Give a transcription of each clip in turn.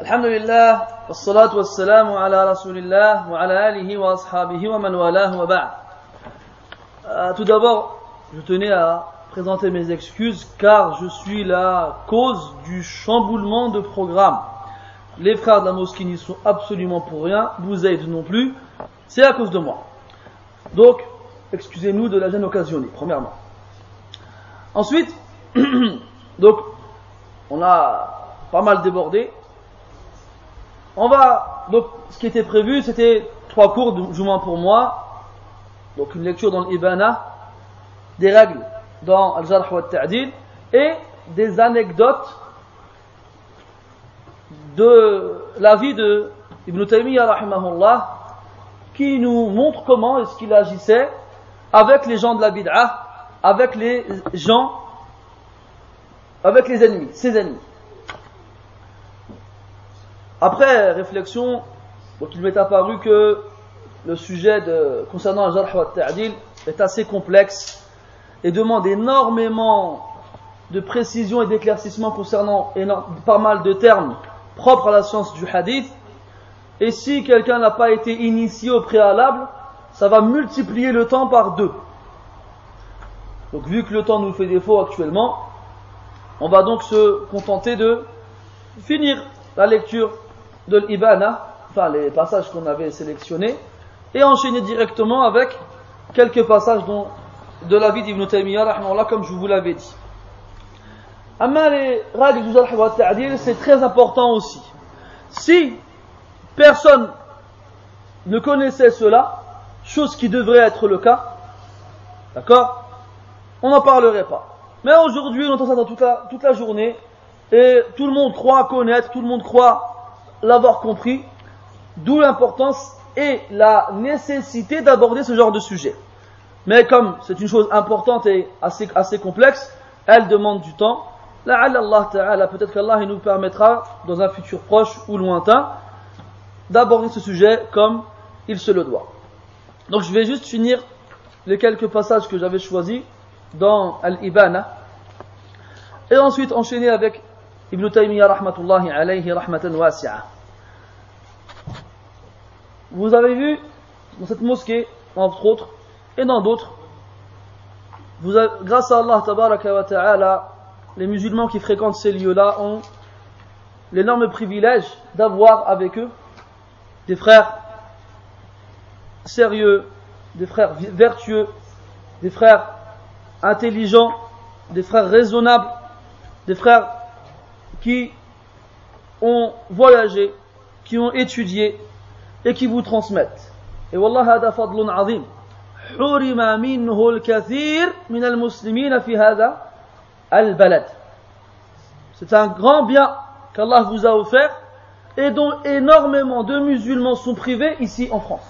الحمد لله والصلاة والسلام على رسول الله وعلى آله وأصحابه ومن والاه وبعد Euh, Tout d'abord, je tenais à présenter mes excuses car je suis la cause du chamboulement de programme. Les frères de la mosquée n'y sont absolument pour rien, vous aidez non plus, c'est à cause de moi. Donc, excusez-nous de la gêne occasionnée, premièrement. Ensuite, donc, on a pas mal débordé. on va, donc, ce qui était prévu, c'était trois cours, du moins pour moi. Donc, une lecture dans l'Ibana, des règles dans Al-Jarh wa Ta'dil, et des anecdotes de la vie de Ibn Taymiyyah, qui nous montre comment est-ce qu'il agissait avec les gens de la bid'ah, avec les gens, avec les ennemis, ses ennemis. Après réflexion, il m'est apparu que le sujet concernant le jarh wa ta'dil est assez complexe et demande énormément de précision et d'éclaircissement concernant pas mal de termes propres à la science du hadith. Et si quelqu'un n'a pas été initié au préalable, ça va multiplier le temps par deux. Donc vu que le temps nous fait défaut actuellement, on va donc se contenter de finir la lecture de l'Ibana, enfin les passages qu'on avait sélectionnés, et enchaîner directement avec quelques passages dont, de la vie d'Ibn Taymiyyah, comme je vous l'avais dit. C'est très important aussi. Si personne ne connaissait cela, chose qui devrait être le cas, d'accord On n'en parlerait pas. Mais aujourd'hui, on entend ça la, toute la journée, et tout le monde croit connaître, tout le monde croit l'avoir compris, d'où l'importance et la nécessité d'aborder ce genre de sujet. Mais comme c'est une chose importante et assez, assez complexe, elle demande du temps. Allah Ta'ala, peut-être qu'Allah nous permettra, dans un futur proche ou lointain, d'aborder ce sujet comme il se le doit. Donc je vais juste finir les quelques passages que j'avais choisis dans Al-Ibana et ensuite enchaîner avec Ibn Taymiyyah rahmatullahi alayhi rahmatan wasi'a. Vous avez vu dans cette mosquée, entre autres, et dans d'autres, vous grâce à Allah tabaraka ta'ala, les musulmans qui fréquentent ces lieux-là ont l'énorme privilège d'avoir avec eux des frères sérieux, des frères vertueux, des frères intelligents, des frères raisonnables, des frères qui ont voyagé, qui ont étudié et qui vous transmettent. Et wallah hada fadlun azim. حرم منه الكثير من المسلمين في هذا البلد. C'est un grand bien qu'Allah vous a offert et dont énormément de musulmans sont privés ici en France.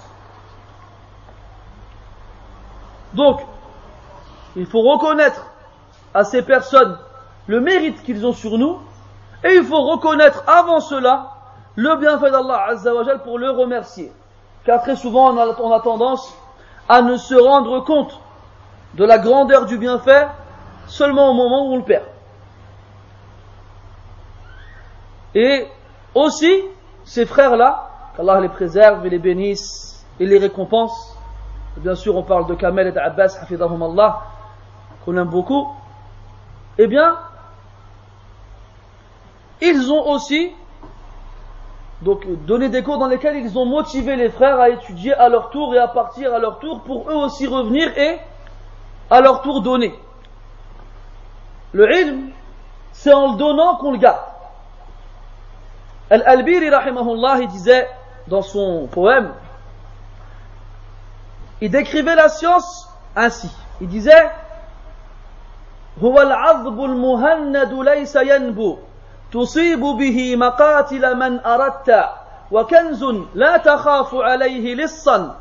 Donc, il faut reconnaître à ces personnes le mérite qu'ils ont sur nous, et il faut reconnaître avant cela le bienfait d'Allah Azzawajal pour le remercier. Car très souvent on a, tendance à ne se rendre compte de la grandeur du bienfait seulement au moment où on le perd. Et aussi, ces frères-là, qu'Allah les préserve et les bénisse et les récompense, bien sûr on parle de Kamel et d'Abbas, Allah, qu'on aime beaucoup, eh bien, ils ont aussi donc donné des cours dans lesquels ils ont motivé les frères à étudier à leur tour et à partir à leur tour pour eux aussi revenir et à leur tour donner. Le ilm, c'est en le donnant qu'on le garde. Al-Albiri, rahimahullah, il disait dans son poème, il décrivait la science ainsi. Il disait, هو العذب المهند ليس ينبو تصيب به مقاتل من أردت وكنز لا تخاف عليه لصا.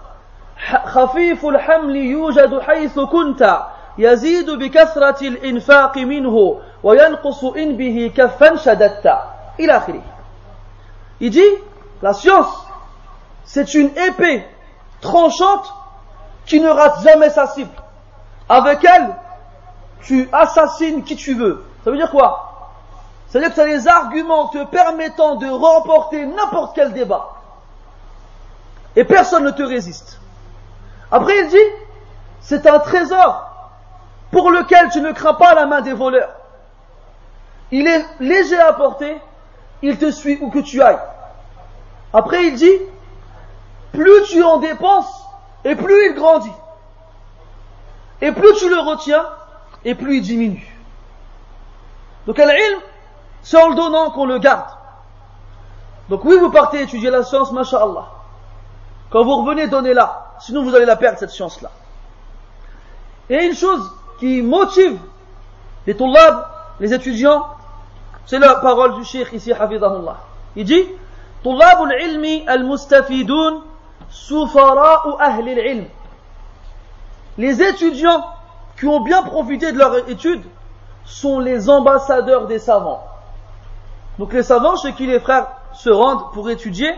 خفيف الحمل يوجد حيث كنت يزيد بكثرة الإنفاق منه وينقص إن به كفا شددت. إلى آخره. يجي لا سيونس c'est une épée tranchante qui ne rate jamais sa cible. Avec elle tu assassines qui tu veux. Ça veut dire quoi? C'est-à-dire que tu as les arguments te permettant de remporter n'importe quel débat. Et personne ne te résiste. Après, il dit, c'est un trésor pour lequel tu ne crains pas la main des voleurs. Il est léger à porter, il te suit où que tu ailles. Après, il dit, plus tu en dépenses, et plus il grandit. Et plus tu le retiens, et plus il diminue. Donc, al-ilm, c'est en le donnant qu'on le garde. Donc oui, vous partez étudier la science, masha'Allah. Quand vous revenez, donnez-la. Sinon, vous allez la perdre, cette science-là. Et une chose qui motive les tullab, les étudiants, c'est la parole du cheikh ici, hafidahullah. Il dit, طلاب العلم المستفيدون سفراء أهل العلم. Les étudiants qui ont bien profité de leur étude sont les ambassadeurs des savants. Donc les savants chez qui les frères se rendent pour étudier,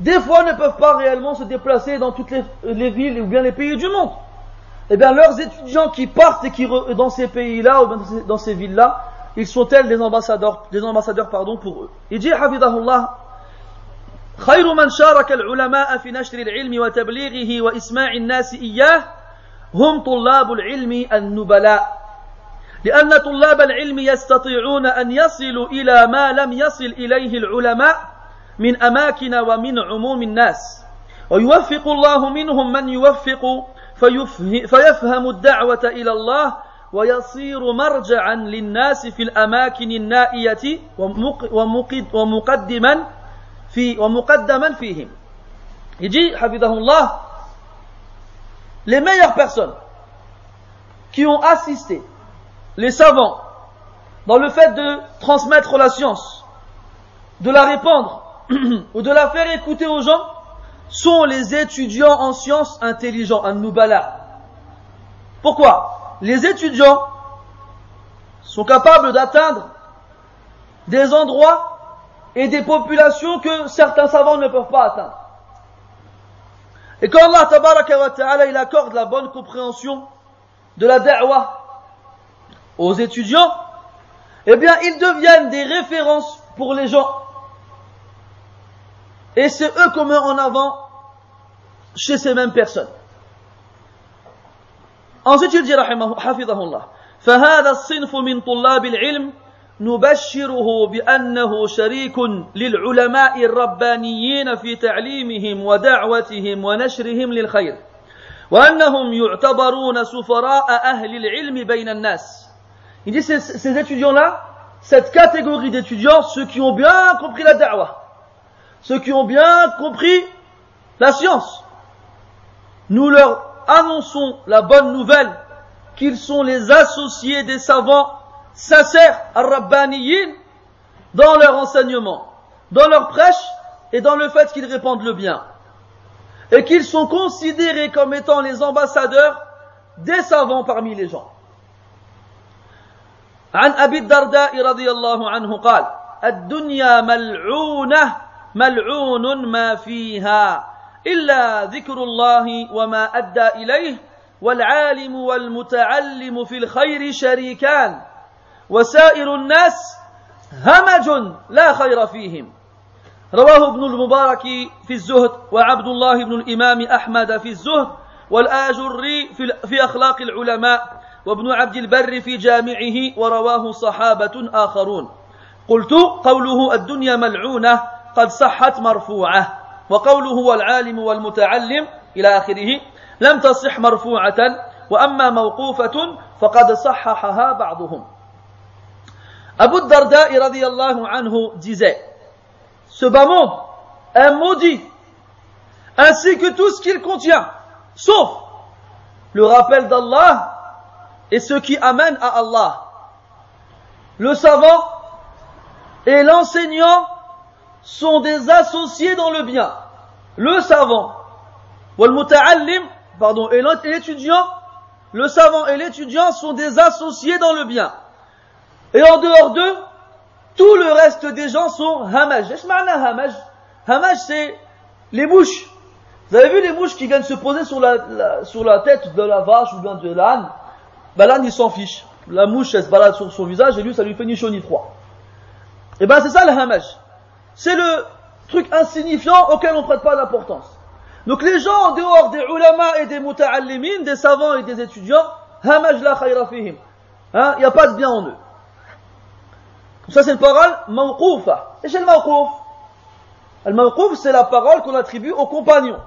des fois ne peuvent pas réellement se déplacer dans toutes les, villes ou bien les pays du monde. Eh bien, leurs étudiants qui partent et qui dans ces pays-là ou dans ces villes-là, ils sont tels des ambassadeurs, des ambassadeurs pardon, pour eux. Il dit, حفظه خير من شارك العلماء في نشر العلم وتبليغه وإسماع الناس إياه هم طلاب العلم النبلاء لأن طلاب العلم يستطيعون أن يصلوا إلى ما لم يصل إليه العلماء من أماكن ومن عموم الناس. ويوفق الله منهم من يوفق فيفهم الدعوة إلى الله ويصير مرجعا للناس في الأماكن النائية ومقدما في ومقدما فيهم. يجي حفظه الله. Les meilleures personnes qui ont assisté les savants, dans le fait de transmettre la science, de la répandre ou de la faire écouter aux gens, sont les étudiants en sciences intelligents, un nubala. Pourquoi? Les étudiants sont capables d'atteindre des endroits et des populations que certains savants ne peuvent pas atteindre. Et quand Allah ta'ala il accorde la bonne compréhension de la da'wah aux étudiants, eh bien, ils deviennent des références pour les gens. Et c'est eux qu'on met en avant chez ces mêmes personnes. Ensuite, il dit, حفظه الله, فهذا الصنف من طلاب العلم نبشره بأنه شريك للعلماء الربانيين في تعليمهم ودعوتهم ونشرهم للخير وأنهم يعتبرون سفراء أهل العلم بين الناس il dit ces, étudiants-là, cette catégorie d'étudiants, ceux qui ont bien compris la da'wah, ceux qui ont bien compris la science, nous leur annonçons la bonne nouvelle qu'ils sont les associés des savants sincères, rabbaniyin, dans leur enseignement, dans leur prêche et dans le fait qu'ils répandent le bien. Et qu'ils sont considérés comme étant les ambassadeurs des savants parmi les gens. عن أبي الدرداء رضي الله عنه قال الدنيا ملعونة ملعون ما فيها إلا ذكر الله وما أدى إليه والعالم والمتعلم في الخير شريكان وسائر الناس همج لا خير فيهم. رواه ابن المبارك في الزهد وعبد الله بن الإمام أحمد في الزهد والآجري في أخلاق العلماء وابن عبد البر في جامعه ورواه صحابة آخرون. قلت قوله الدنيا ملعونة قد صحت مرفوعة وقوله والعالم والمتعلم إلى آخره لم تصح مرفوعة وأما موقوفة فقد صححها بعضهم. أبو الدرداء رضي الله عنه disait Ce bas monde est maudit ainsi que tout ce qu'il contient sauf le rappel d'Allah et ce qui amène à Allah. Le savant et l'enseignant sont des associés dans le bien. Le savant, pardon, et l'étudiant, le savant et l'étudiant sont des associés dans le bien. Et en dehors d'eux, tout le reste des gens sont hamaj. hamaj c'est les mouches. Vous avez vu les mouches qui viennent se poser sur la, sur la tête de la vache ou bien de l'âne? Ben il s'en fiche. la mouche elle se balade sur son visage et lui ça lui fait ni chaud ni froid. Et ben c'est ça le hamaj. C'est le truc insignifiant auquel on ne prête pas d'importance. Donc les gens en dehors des ulama et des muta'allimin, des savants et des étudiants, hamaj la khayra fihim. Hein, il n'y a pas de bien en eux. Ça c'est une parole mawqoufa. Et c'est le mawqouf Le mawqouf c'est la parole qu'on attribue aux compagnons.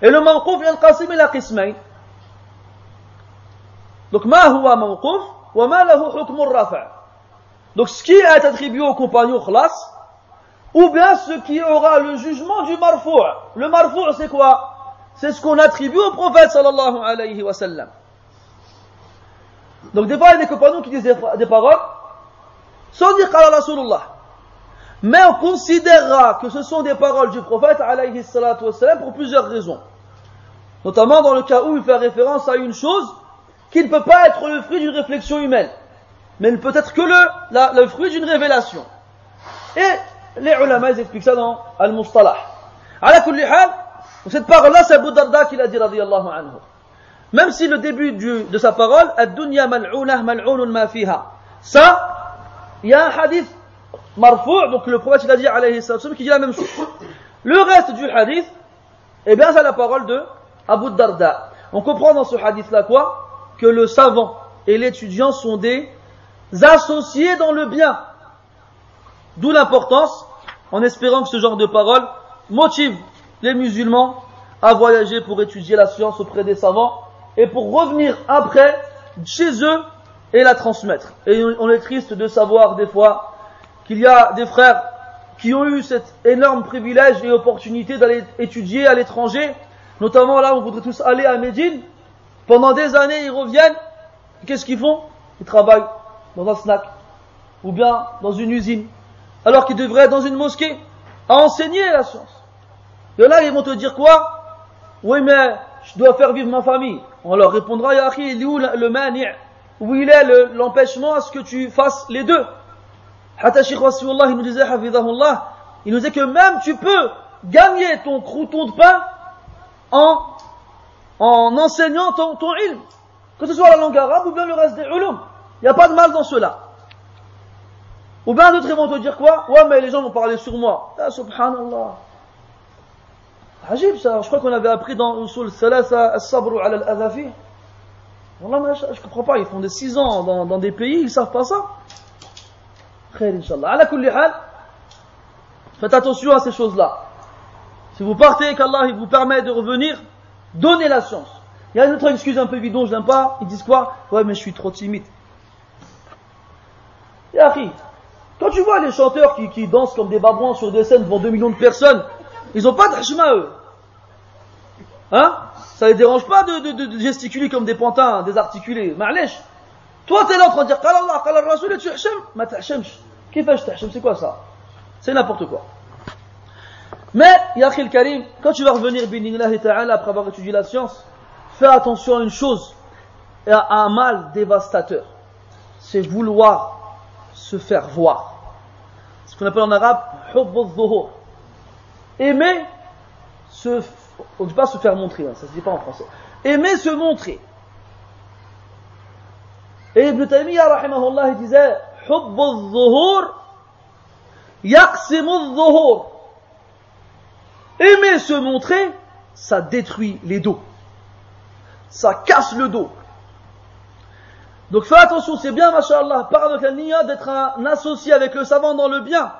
Et le mawqouf yanqasim ila qismayn. Donc ma huwa mawqouf wa ma lahu hukm rafa. Donc ce qui est attribué aux compagnons khlas ou bien ce qui aura le jugement du marfou'. Le marfou' c'est quoi? C'est ce qu'on attribue au prophète sallallahu alayhi wa sallam. Donc des fois, il y a des compagnons qui disent des, paroles sans dire qala Rasulullah. Mais on considérera que ce sont des paroles du prophète alayhi salatu pour plusieurs raisons. Notamment dans le cas où il fait référence à une chose qui ne peut pas être le fruit d'une réflexion humaine, mais ne peut être que le, le fruit d'une révélation. Et les ulama, ils expliquent ça dans Al-Mustalah. la cette parole-là, c'est Abu Darda qui l'a dit, radiyallahu anhu. Même si le début du, de sa parole, Ad-dunya mal'unah mal'unun ma fiha. Ça, il y a un hadith marfou', donc le prophète il a dit, alayhi sallam, qui dit la même chose. Le reste du hadith, eh bien, c'est la parole de Abu Darda. On comprend dans ce hadith-là quoi? Le savant et l'étudiant sont des associés dans le bien. D'où l'importance, en espérant que ce genre de paroles motive les musulmans à voyager pour étudier la science auprès des savants et pour revenir après chez eux et la transmettre. Et on est triste de savoir des fois qu'il y a des frères qui ont eu cet énorme privilège et opportunité d'aller étudier à l'étranger, notamment là où on voudrait tous aller à Médine. Pendant des années, ils reviennent. Qu'est-ce qu'ils font? Ils travaillent dans un snack ou bien dans une usine alors qu'il devrait être dans une mosquée à enseigner la science. Et là, ils vont te dire quoi? Oui, mais je dois faire vivre ma famille. On leur répondra, Ya il est où le mani' Où il est l'empêchement à ce que tu fasses les deux Hatta Sheikh il nous disait, il nous disait que même tu peux gagner ton crouton de pain en, en enseignant ton, ton ilm. Que ce soit la langue arabe ou bien le reste des ulum. Il n'y a pas de mal dans cela. Ou bien d'autres vont te dire quoi? Ouais, mais les gens vont parler sur moi. Ah, subhanallah. Ajib ça. Je crois qu'on avait appris dans Usul Salasa as-sabru ala al-adhafi. Je, comprends pas. Ils font des 6 ans dans, des pays, ils savent pas ça. Khair, hal. Faites attention à ces choses-là. Si vous partez qu'Allah vous permet de revenir, donnez la science. Il y a une autre excuse un peu bidon, je n'aime pas. Ils disent quoi? Ouais, mais je suis trop timide. Yahri, quand tu vois les chanteurs qui, dansent comme des babouins sur des scènes devant 2 millions de personnes, ils n'ont pas d'hashma eux. Hein? Ça les dérange pas de, de, de, gesticuler comme des pantins désarticulés. Ma'lèche. Toi, t'es là en train de dire Qal Allah, Qal Rasul et tu hacham. Ma. Qui fait t'hacham C'est quoi ça? C'est n'importe quoi. Mais, Yakhil Karim, quand tu vas revenir, ta'ala, après avoir étudié la science, fais attention à une chose, à un mal dévastateur. C'est vouloir se faire voir. Ce qu'on appelle en arabe Aimer se, on dit pas se faire montrer, hein, ça se dit pas en français. Aimer se montrer. Et Ibn Taymiyyah, rahimahullah, il disait, Aimer se montrer, ça détruit les dos. Ça casse le dos. Donc fais attention, c'est bien, machallah, par avec la d'être un associé avec le savant dans le bien.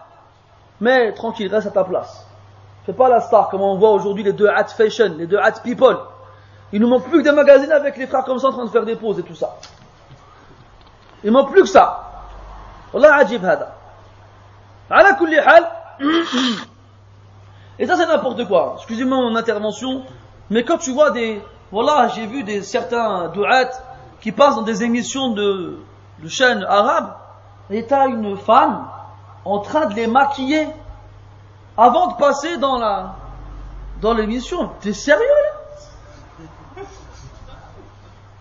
Mais tranquille, reste à ta place. Fais pas la star, comme on voit aujourd'hui les deux hat fashion, les deux hat people. Il nous manque plus que des magazines avec les frères comme ça en train de faire des pauses et tout ça. Il manque plus que ça. Wallah ajib. Et ça c'est n'importe quoi. Excusez-moi mon intervention, mais quand tu vois des, voilà, j'ai vu des certains du'at qui passe dans des émissions de, chaînes arabes, et t'as une femme en train de les maquiller avant de passer dans la dans l'émission. T'es sérieux là?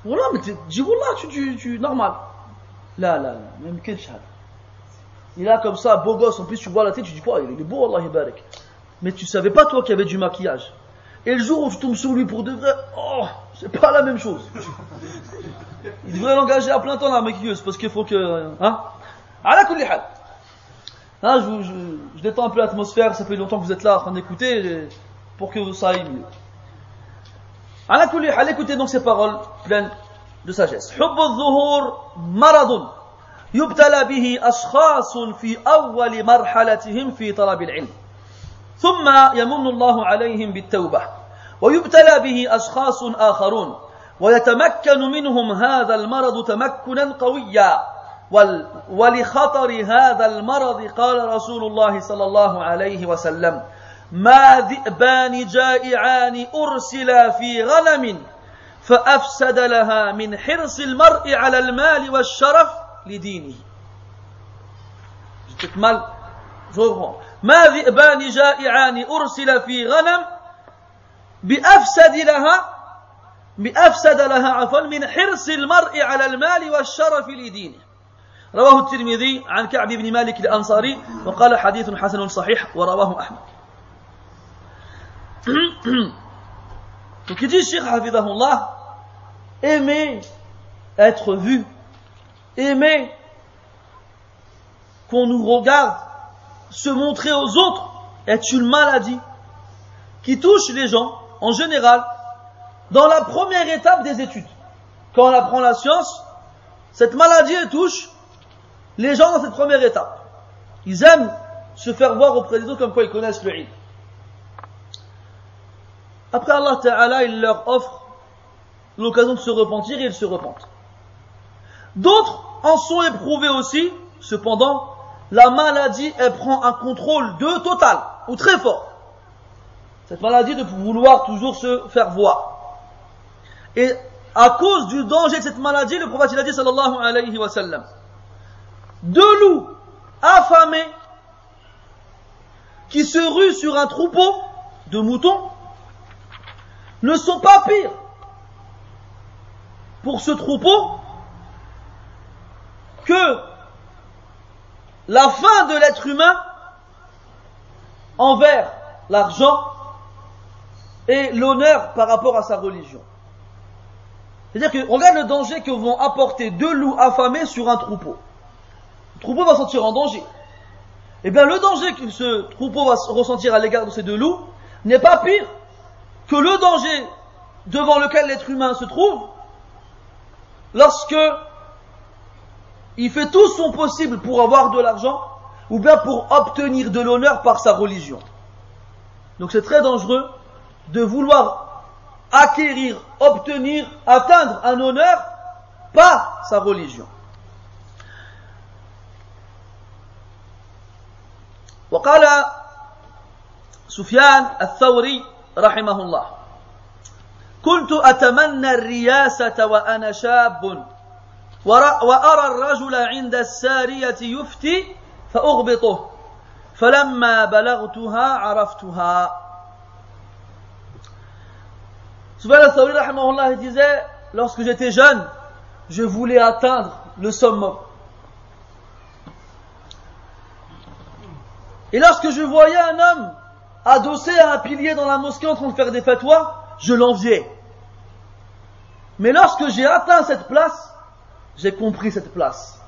Voilà, mais dis voilà, tu, tu, normal. Là, là, là, même quel. Il a comme ça, beau gosse, en plus tu vois la tête, tu dis quoi, il est beau, Allah barak Mais tu savais pas toi qu'il y avait du maquillage. Et le jour où tu tombes sur lui pour de vrai, oh, C'est pas la même chose. Il devrait l'engager à plein temps la maquilleuse parce qu'il faut que. Hein À la Hein, je, je, je, détends un peu l'atmosphère, ça fait longtemps que vous êtes là en train d'écouter pour que ça aille mieux. À la écoutez donc ces paroles pleines de sagesse. حب الظهور مرض يبتلى به أشخاص في أول مرحلتهم في طلب العلم ثم يمن الله عليهم بالتوبة ويبتلى به أشخاص آخرون ويتمكن منهم هذا المرض تمكنا قويا. ولخطر هذا المرض قال رسول الله صلى الله عليه وسلم ما ذئبان جائعان أرسلا في غنم فأفسد لها من حرص المرء على المال والشرف لدينه. ما ذئبان جائعان أرسل في غنم بأفسد لها بأفسد لها عفوا من حرص المرء على المال والشرف لدينه. رواه الترمذي عن كعب بن مالك الأنصاري وقال حديث حسن صحيح ورواه أحمد. Donc il dit, Cheikh Hafidahullah, aimer être vu, aimer qu'on nous regarde, se montrer aux autres, est une maladie qui touche les gens, en général, dans la première étape des études. Quand on apprend la science, cette maladie touche les gens dans cette première étape. Ils aiment se faire voir auprès des autres comme quoi ils connaissent le ilm. Après Allah Ta'ala, il leur offre l'occasion de se repentir et ils se repentent. D'autres en sont éprouvés aussi, cependant, la maladie, elle prend un contrôle de total, ou très fort. Cette maladie de vouloir toujours se faire voir. Et à cause du danger de cette maladie, le prophète il a dit sallallahu alayhi wa sallam, deux loups affamés qui se ruent sur un troupeau de moutons ne sont pas pires pour ce troupeau que la fin de l'être humain envers l'argent et l'honneur par rapport à sa religion. C'est-à-dire que regarde le danger que vont apporter deux loups affamés sur un troupeau. Le troupeau va sentir en danger. Eh bien, le danger que ce troupeau va ressentir à l'égard de ces deux loups n'est pas pire que le danger devant lequel l'être humain se trouve, lorsque il fait tout son possible pour avoir de l'argent, ou bien pour obtenir de l'honneur par sa religion. Donc c'est très dangereux de vouloir acquérir, obtenir, atteindre un honneur par sa religion. وقال سفيان الثوري رحمه الله كنت أتمنى الرياسة وأنا شاب وأرى الرجل عند السارية يفتي فأغبطه فلما بلغتها عرفتها Soufiane al-Thawri rahimahullah disait lorsque j'étais jeune je voulais atteindre le summum et lorsque je voyais un homme adossé à un pilier dans la mosquée en train de faire des fatwas, je l'enviais. Mais lorsque j'ai atteint cette place, j'ai compris cette place.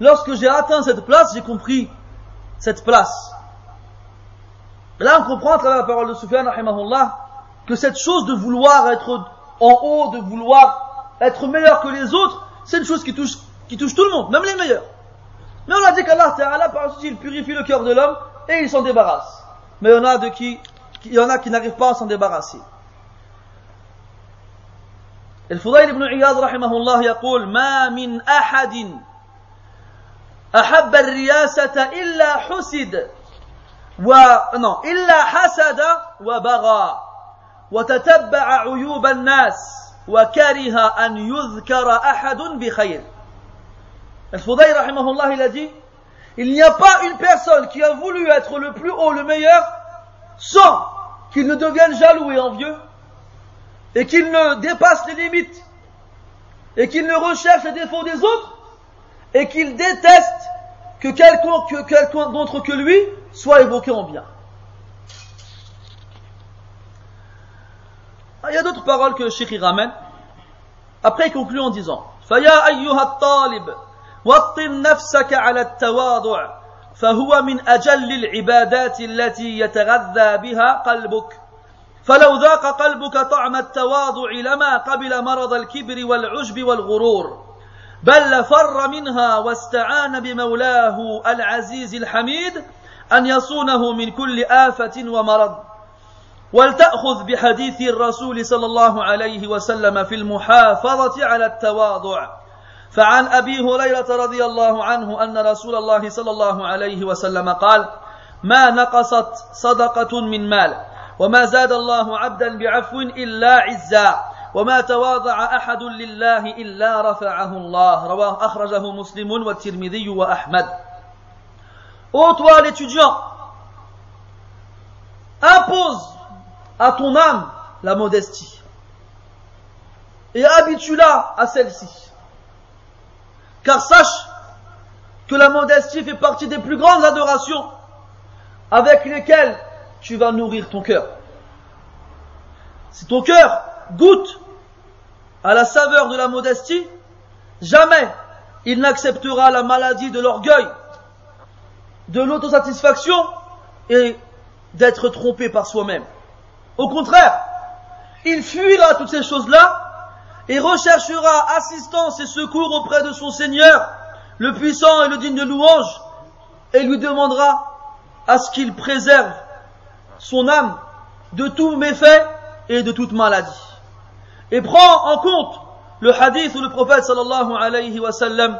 Lorsque j'ai atteint cette place, j'ai compris cette place. là, on comprend à travers la parole de Soufiane, que cette chose de vouloir être en haut, de vouloir être meilleur que les autres, c'est une chose qui touche, tout le monde, même les meilleurs. Mais on a dit qu'Allah Ta'ala, par il purifie le cœur de l'homme et il s'en débarrasse mais il y en a qui n'arrivent pas à s'en débarrasser. الفضيل بن عياض رحمه الله يقول ما من أحد أحب الرياسة إلا حسد و... إلا حسد وبغى وتتبع عيوب الناس وكره أن يذكر أحد بخير. الفضيل رحمه الله dit Il n'y a pas une personne qui a voulu être le plus haut, le meilleur, sans qu'il ne devienne jaloux et envieux, et qu'il ne dépasse les limites, et qu'il ne recherche les défauts des autres, et qu'il déteste que quelqu'un d'autre que lui soit évoqué en bien. Ah, il y a d'autres paroles que Sheikh ramène. Après, il conclut en disant فيا أيها الطالب وطن نفسك على التواضع فهو من أجل العبادات التي يتغذى بها قلبك فلو ذاق قلبك طعم التواضع لما قبل مرض الكبر والعجب والغرور بل لفر منها واستعان بمولاه العزيز الحميد أن يصونه من كل آفة ومرض. ولتأخذ بحديث الرسول صلى الله عليه وسلم في المحافظة على التواضع. فعن أبي هريرة رضي الله عنه أن رسول الله صلى الله عليه وسلم قال ما نقصت صدقة من مال. وما زاد الله عبدا بعفو إلا عزا وما تواضع أحد لله إلا رفعه الله رواه أخرجه مسلم والترمذي وأحمد Ô toi l'étudiant, impose à ton âme la modestie et habitue-la à celle-ci. Car sache que la modestie fait partie des plus grandes adorations avec lesquelles tu vas nourrir ton cœur. Si ton cœur goûte à la saveur de la modestie, jamais il n'acceptera la maladie de l'orgueil, de l'autosatisfaction et d'être trompé par soi-même. Au contraire, il fuira toutes ces choses-là et recherchera assistance et secours auprès de son Seigneur, le puissant et le digne de louange, et lui demandera à ce qu'il préserve son âme de tout méfait et de toute maladie. Et prend en compte le hadith où le prophète sallallahu alayhi wa sallam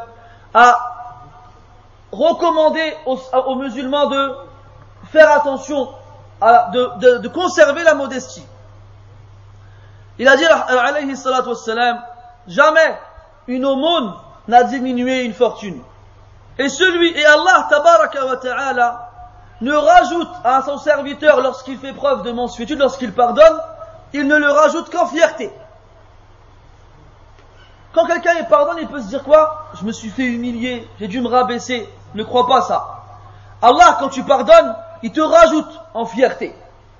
a recommandé aux, musulmans de faire attention, à, de, de, conserver la modestie. Il a dit alayhi salatu wassalam, jamais une aumône n'a diminué une fortune. Et celui, et Allah tabaraka wa ta'ala, ne rajoute à son serviteur lorsqu'il fait preuve de mansuétude, lorsqu'il pardonne, il ne le rajoute qu'en fierté. Quand quelqu'un est pardonne, il peut se dire quoi? Je me suis fait humilier, j'ai dû me rabaisser. Ne crois pas ça. Allah, quand tu pardonnes, il te rajoute en fierté.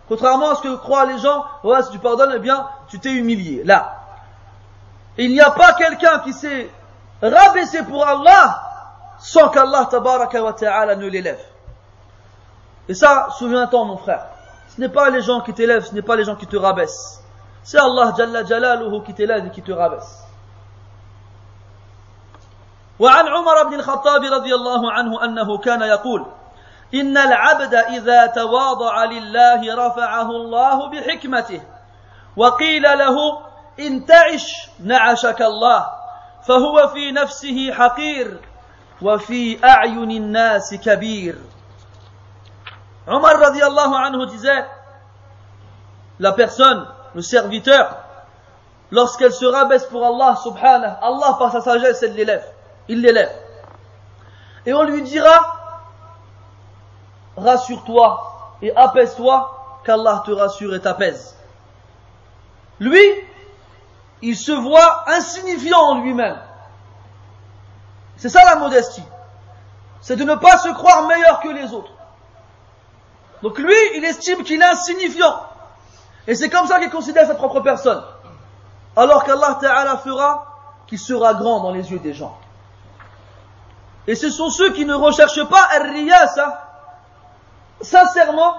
Contrairement à ce que croient les gens, ouais, si tu pardonnes, eh bien, tu t'es humilié. Là. Il n'y a pas quelqu'un qui s'est rabaissé pour Allah sans qu'Allah ta'ala ne l'élève. Et ça, souviens-toi mon frère. Ce n'est pas les gens qui t'élèvent, ce n'est pas les gens qui te rabaissent. C'est Allah Jalla Jalaluhu qui t'élève et qui te rabaisse. وعن عمر بن الخطاب رضي الله عنه أنه كان يقول إن العبد إذا تواضع لله رفعه الله بحكمته وقيل له إن تعش نعشك الله فهو في نفسه حقير وفي أعين الناس كبير Omar radiallahu anhu disait, la personne, le serviteur, lorsqu'elle se rabaisse pour Allah subhanahu, Allah par sa sagesse, elle l'élève. Il l'élève. Et on lui dira, rassure-toi et apaise-toi, qu'Allah te rassure et t'apaise. Lui, il se voit insignifiant en lui-même. C'est ça la modestie. C'est de ne pas se croire meilleur que les autres. Donc lui, il estime qu'il est insignifiant. Et c'est comme ça qu'il considère sa propre personne. Alors qu'Allah Ta'ala fera qu'il sera grand dans les yeux des gens. Et ce sont ceux qui ne recherchent pas Ar-Riyasa, sincèrement,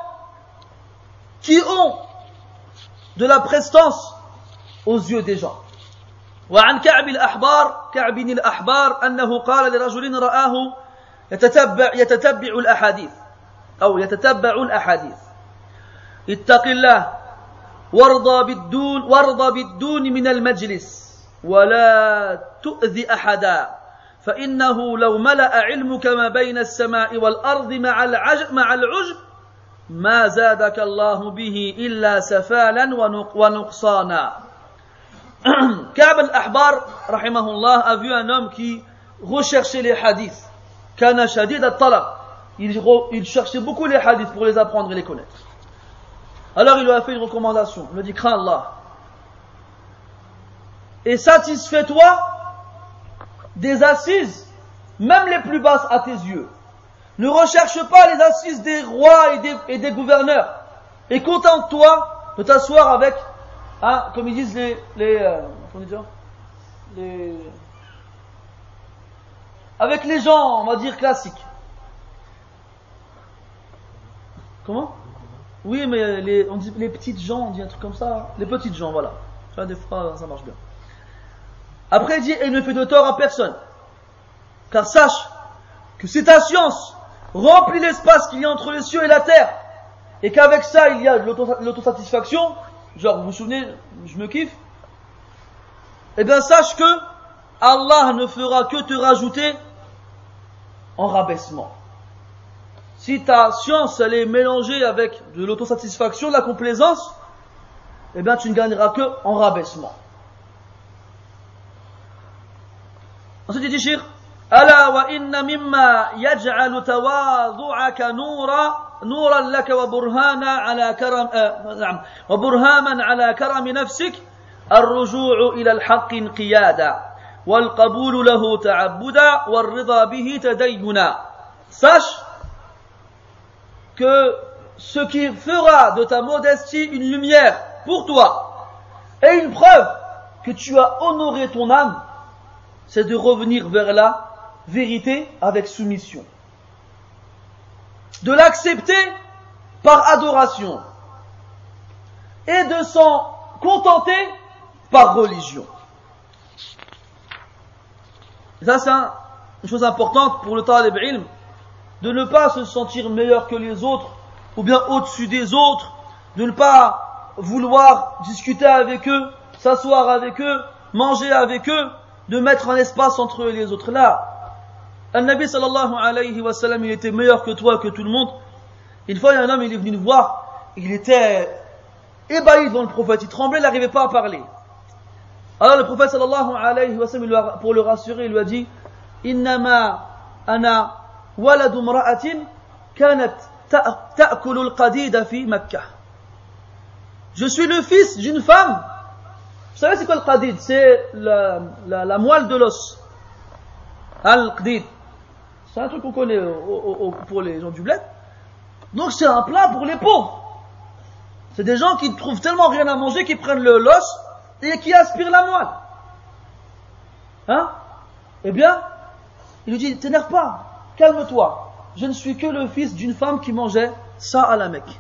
qui ont de la prestance aux yeux des gens. وعن كعب الأحبار كعب الأحبار أنه قال لرجل رآه يتتبع, يتتبع الأحاديث أو يتتبع الأحاديث اتق الله وارضى بالدون وارضى بالدون من المجلس ولا تؤذي أحدا فإنه لو ملأ علمك ما بين السماء والأرض مع العجب, مع العجب ما زادك الله به إلا سفالا ونقصانا. كعب الأحبار رحمه الله a vu un homme qui recherchait les hadiths. كان شديد الطلب. Il, cherchait beaucoup les hadiths pour les apprendre et les connaître. Alors il lui a fait une recommandation. Il lui a dit, crains Allah. Et satisfais-toi des assises, même les plus basses à tes yeux. Ne recherche pas les assises des rois et des, gouverneurs. Et contente-toi de t'asseoir avec hein, comme ils disent les, les, euh, les, avec les gens, on va dire classiques. Comment? Oui, mais les, on dit les petites gens, on dit un truc comme ça. Les petites gens, voilà. Ça, des fois, ça marche bien. Après, il dit, et ne fait de tort à personne. Car sache que si ta science remplit l'espace qu'il y a entre les cieux et la terre, et qu'avec ça, il y a l'autosatisfaction, genre, vous vous souvenez, je me kiffe, eh bien, sache que Allah ne fera que te rajouter en rabaissement Si ta science, elle est mélangée avec de l'autosatisfaction, de la complaisance, eh bien, tu ne gagneras que en rabaissement. Ensuite, il dit, Shir, ألا وإن مما يجعل تواضعك نورا نورا لك وبرهانا على كرم آه نعم وبرهاما على كرم نفسك الرجوع إلى الحق انقيادا والقبول له تعبدا والرضا به تدينا sache que ce qui fera de ta modestie une lumière pour toi et une preuve que tu as honoré ton âme c'est de revenir vers la vérité avec soumission. De l'accepter par adoration. Et de s'en contenter par religion. ça, c'est une chose importante pour le talib ilm, de ne pas se sentir meilleur que les autres, ou bien au-dessus des autres, de ne pas vouloir discuter avec eux, s'asseoir avec eux, manger avec eux, de mettre un espace entre eux et les autres. Là, un Nabi sallallahu alayhi wa sallam, il était meilleur que toi, que tout le monde. Une fois, il y a un homme, il est venu nous voir, il était ébahi devant le prophète, il tremblait, il n'arrivait pas à parler. Alors le prophète sallallahu alayhi wa sallam, pour le rassurer, il lui a dit, Innama ana waladu mra'atin kanat ta'kulu al-qadida fi Makkah. Je suis le fils d'une femme. Vous savez c'est quoi le qadid? C'est la moelle de l'os. Al-qadid. C'est un truc qu'on connaît pour les gens du bled. Donc c'est un plat pour les pauvres. C'est des gens qui trouvent tellement rien à manger qu'ils prennent le l'os et qui aspirent la moelle. Hein? Eh bien, il lui dit, t'énerve pas, calme-toi. Je ne suis que le fils d'une femme qui mangeait ça à la Mecque.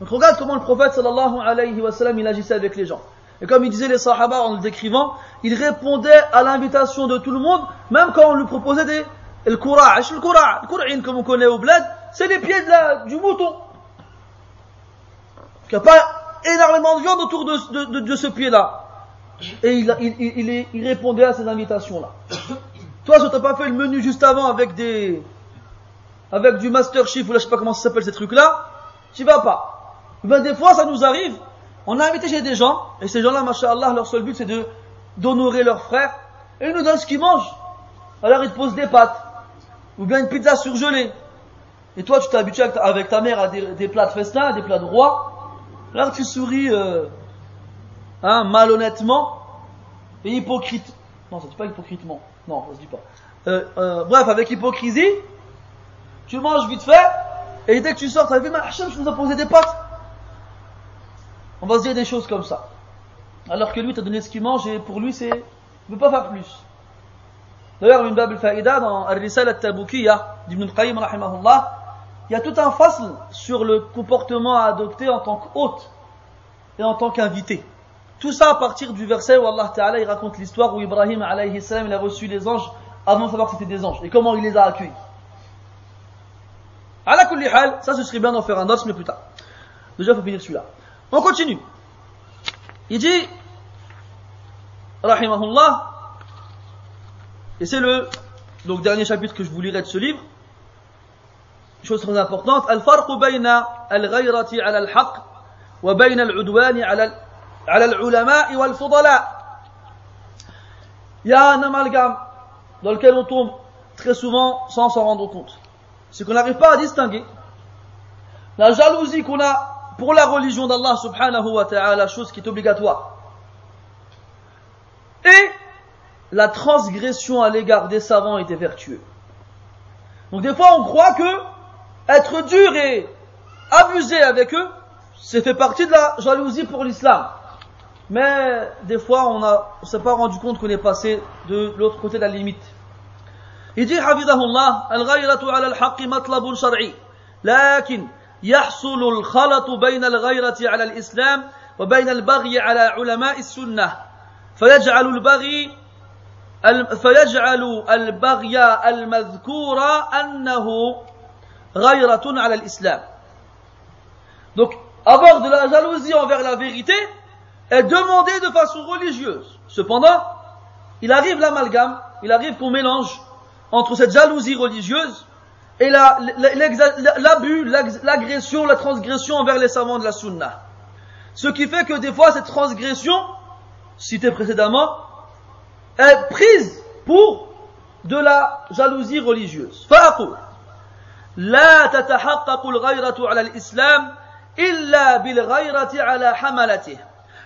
Donc regarde comment le prophète sallallahu alayhi wa sallam il agissait avec les gens. Et comme il disait les sahaba en le décrivant, il répondait à l'invitation de tout le monde, même quand on lui proposait des, le courage, le courage, le comme on connaît au bled, c'est les pieds du mouton. Il n'y a pas énormément de viande autour de, ce pied-là. Et il, répondait à ces invitations-là. Toi, si tu n'as pas fait le menu juste avant avec des, avec du Master Chief, ou là, je sais pas comment ça s'appelle ces trucs-là, tu vas pas. Ben, des fois, ça nous arrive. On a invité chez des gens, et ces gens-là, Allah, leur seul but, c'est de, d'honorer leurs frères, et ils nous donnent ce qu'ils mangent. Alors, ils te posent des pâtes ou bien une pizza surgelée. Et toi, tu t'es habitué avec ta mère à des, plats de festin, des plats de roi. Là, tu souris euh, hein, malhonnêtement et hypocrite. Non, ça ne dit pas hypocritement. Non, ça se dit pas. Euh, euh, bref, avec hypocrisie, tu manges vite fait, et dès que tu sors, tu as vu, Hachem, je nous ai posé des pâtes. On va se dire des choses comme ça. Alors que lui t'a donné ce qu'il mange, et pour lui, c'est, il ne veut pas faire plus. D'ailleurs, une Bab al-Fa'ida, dans Al-Risal al-Tabukiyya d'Ibn al-Qayyim, il y a tout un fasl sur le comportement à adopter en tant qu'hôte et en tant qu'invité. Tout ça à partir du verset où Allah Ta'ala raconte l'histoire où Ibrahim alayhi salam il a reçu les anges avant de savoir que c'était des anges et comment il les a accueillis. À la hal, ça ce serait bien d'en faire un autre mais plus tard. Déjà il faut finir celui-là. On continue. Il dit rahimahullah et c'est le donc dernier chapitre que je vous lirai de ce livre. Chose très importante, al-farq bayna al-ghayrati al-haqq wa bayna al-udwani على العلماء والفضلاء. Il y a un amalgame dans lequel on tombe très souvent sans s'en rendre compte. C'est qu'on n'arrive pas à distinguer la jalousie qu'on a pour la religion d'Allah subhanahu wa ta'ala, chose qui est obligatoire, et la transgression à l'égard des savants était vertueux. Donc des fois on croit que être dur et abuser avec eux, c'est fait partie de la jalousie pour l'islam. mais des fois on ne s'est pas rendu compte qu'on est passé de l'autre côté de la limite. Il dit حفظه الله الغيرة على الحق مطلب شرعي لكن يحصل الخلط بين الغيرة على الإسلام وبين البغي على علماء السنة فيجعل البغي فيجعل البغي المذكور أنه غيرة على الإسلام Donc, avoir de la jalousie envers la vérité est demandé de façon religieuse. Cependant, il arrive l'amalgame, il arrive qu'on mélange entre cette jalousie religieuse et l'abus, l'agression, la transgression envers les savants de la sunna. Ce qui fait que des fois cette transgression, citée précédemment, est prise pour de la jalousie religieuse. فأقول لا تتحقق الغيرة على الإسلام إلا بالغيرة على حملته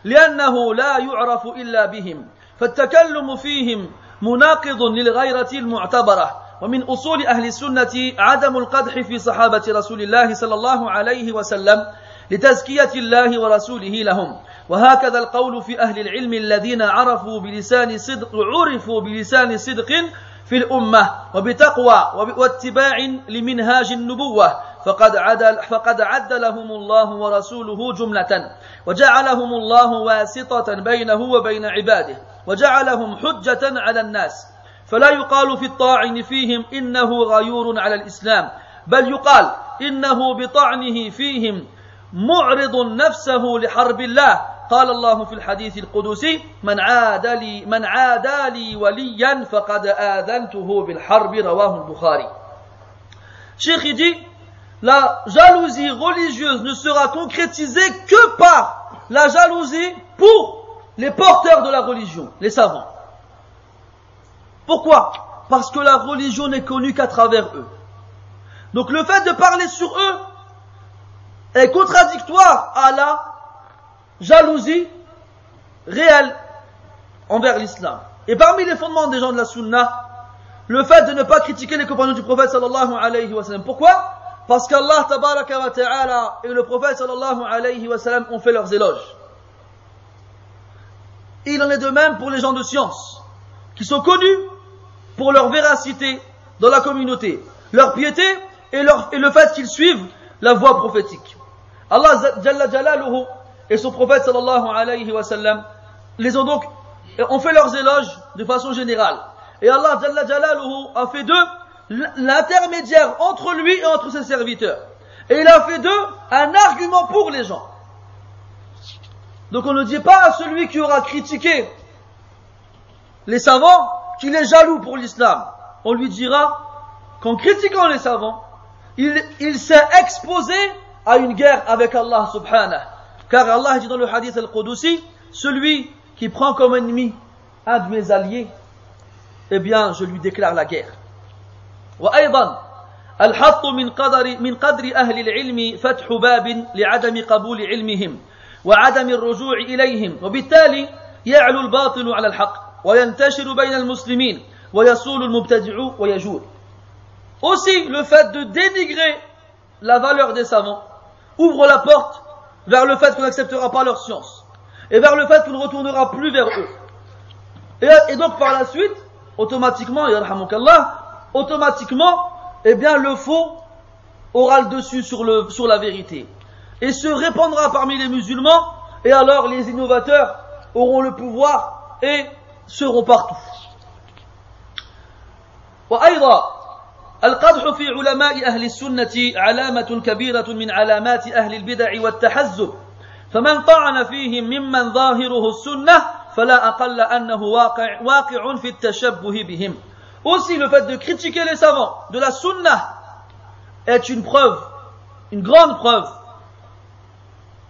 لأنه لا يعرف إلا بهم. فالتكلم فيهم مناقض للغيرة المعتبرة. ومن أصول أهل السنة عدم القدح في صحابة رسول الله صلى الله عليه وسلم لتزكية الله ورسوله لهم. وهكذا القول في أهل العلم الذين عرفوا بلسان صدق عرفوا بلسان صدق في الأمة وبتقوى واتباع لمنهاج النبوة. فقد عدل فقد عدلهم الله ورسوله جملة وجعلهم الله واسطة بينه وبين عباده وجعلهم حجة على الناس. فلا يقال في الطاعن فيهم إنه غيور على الإسلام بل يقال إنه بطعنه فيهم معرض نفسه لحرب الله. قال الله في الحديث القدسي من عاد لي من عادى لي وليا فقد آذنته بالحرب رواه البخاري Cheikh dit la jalousie religieuse ne sera concrétisée que par la jalousie pour les porteurs de la religion, les savants. Pourquoi Parce que la religion n'est connue qu'à travers eux. Donc le fait de parler sur eux est contradictoire à la jalousie réelle envers l'islam. Et parmi les fondements des gens de la sunna, le fait de ne pas critiquer les compagnons du prophète sallallahu alayhi wa sallam. Pourquoi? Parce qu'Allah tabaraka wa ta'ala et le prophète sallallahu alayhi wa sallam ont fait leurs éloges. il en est de même pour les gens de science, qui sont connus pour leur véracité dans la communauté, leur piété et, le fait qu'ils suivent la voie prophétique. Allah Jalla Jalaluhu et son prophète sallallahu alayhi wa sallam les ont donc ont fait leurs éloges de façon générale. Et Allah Jalla Jalaluhu a fait d'eux l'intermédiaire entre lui et entre ses serviteurs. Et il a fait d'eux un argument pour les gens. Donc on ne dit pas à celui qui aura critiqué les savants qu'il est jaloux pour l'islam. On lui dira qu'en critiquant les savants, il, il s'est exposé à une guerre avec Allah subhanahu. Car Allah dit dans le hadith al-Qudusi, celui qui prend comme ennemi un de mes alliés, eh bien, je lui déclare la guerre. وأيضا الحط من قدر من قدر أهل العلم فتح باب لعدم قبول علمهم وعدم الرجوع إليهم وبالتالي يعلو الباطل على الحق وينتشر بين المسلمين ويصول المبتدع ويجور Aussi, le fait de dénigrer la valeur des savants ouvre la porte vers le fait qu'on n'acceptera pas leur science et vers le fait qu'on ne retournera plus vers eux. Et, et donc par la suite, automatiquement, automatiquement, eh bien le faux aura le dessus sur, le, sur la vérité et se répandra parmi les musulmans et alors les innovateurs auront le pouvoir et seront partout. وأيضا القدح في علماء أهل السنة علامة كبيرة من علامات أهل البدع والتحزب فمن طعن فيهم ممن ظاهره السنة فلا أقل أنه واقع, واقع في التشبه بهم Aussi le fait de critiquer les savants de la sunna est une preuve, une grande preuve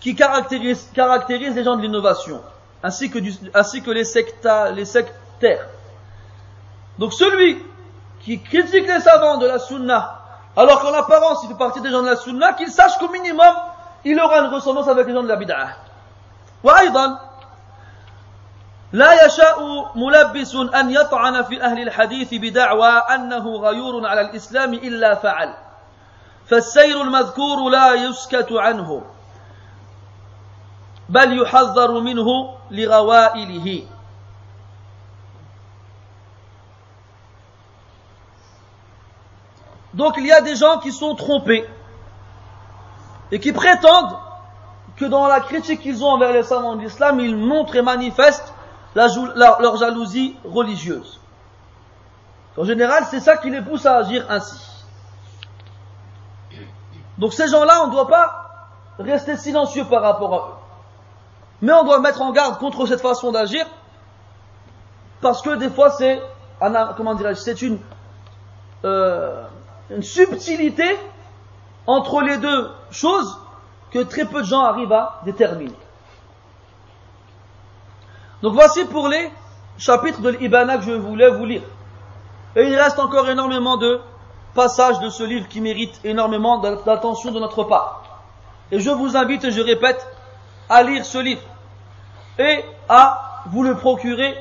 qui caractérise, caractérise les gens de l'innovation, ainsi que, du, ainsi que les, secta, les sectaires. Donc celui qui critique les savants de la sunna, alors qu'en apparence il fait partie des gens de la sunna, qu'il sache qu'au minimum, il aura une ressemblance avec les gens de la bid'ah. وأيضا لا يشاء ملبس أن يطعن في أهل الحديث بدعوى أنه غيور على الإسلام إلا فعل فالسير المذكور لا يسكت عنه بل يحذر منه لغوائله Donc il y a des gens qui sont trompés et qui prétendent que dans la critique qu'ils ont envers les savants de l'islam, ils montrent et manifestent leur jalousie religieuse. En général, c'est ça qui les pousse à agir ainsi. Donc ces gens-là, on ne doit pas rester silencieux par rapport à eux. Mais on doit mettre en garde contre cette façon d'agir, parce que des fois c'est, comment dirais-je, c'est une, euh, une subtilité entre les deux choses que très peu de gens arrivent à déterminer. Donc voici pour les chapitres de l'Ibana que je voulais vous lire. Et il reste encore énormément de passages de ce livre qui méritent énormément d'attention de notre part. Et je vous invite, je répète, à lire ce livre et à vous le procurer.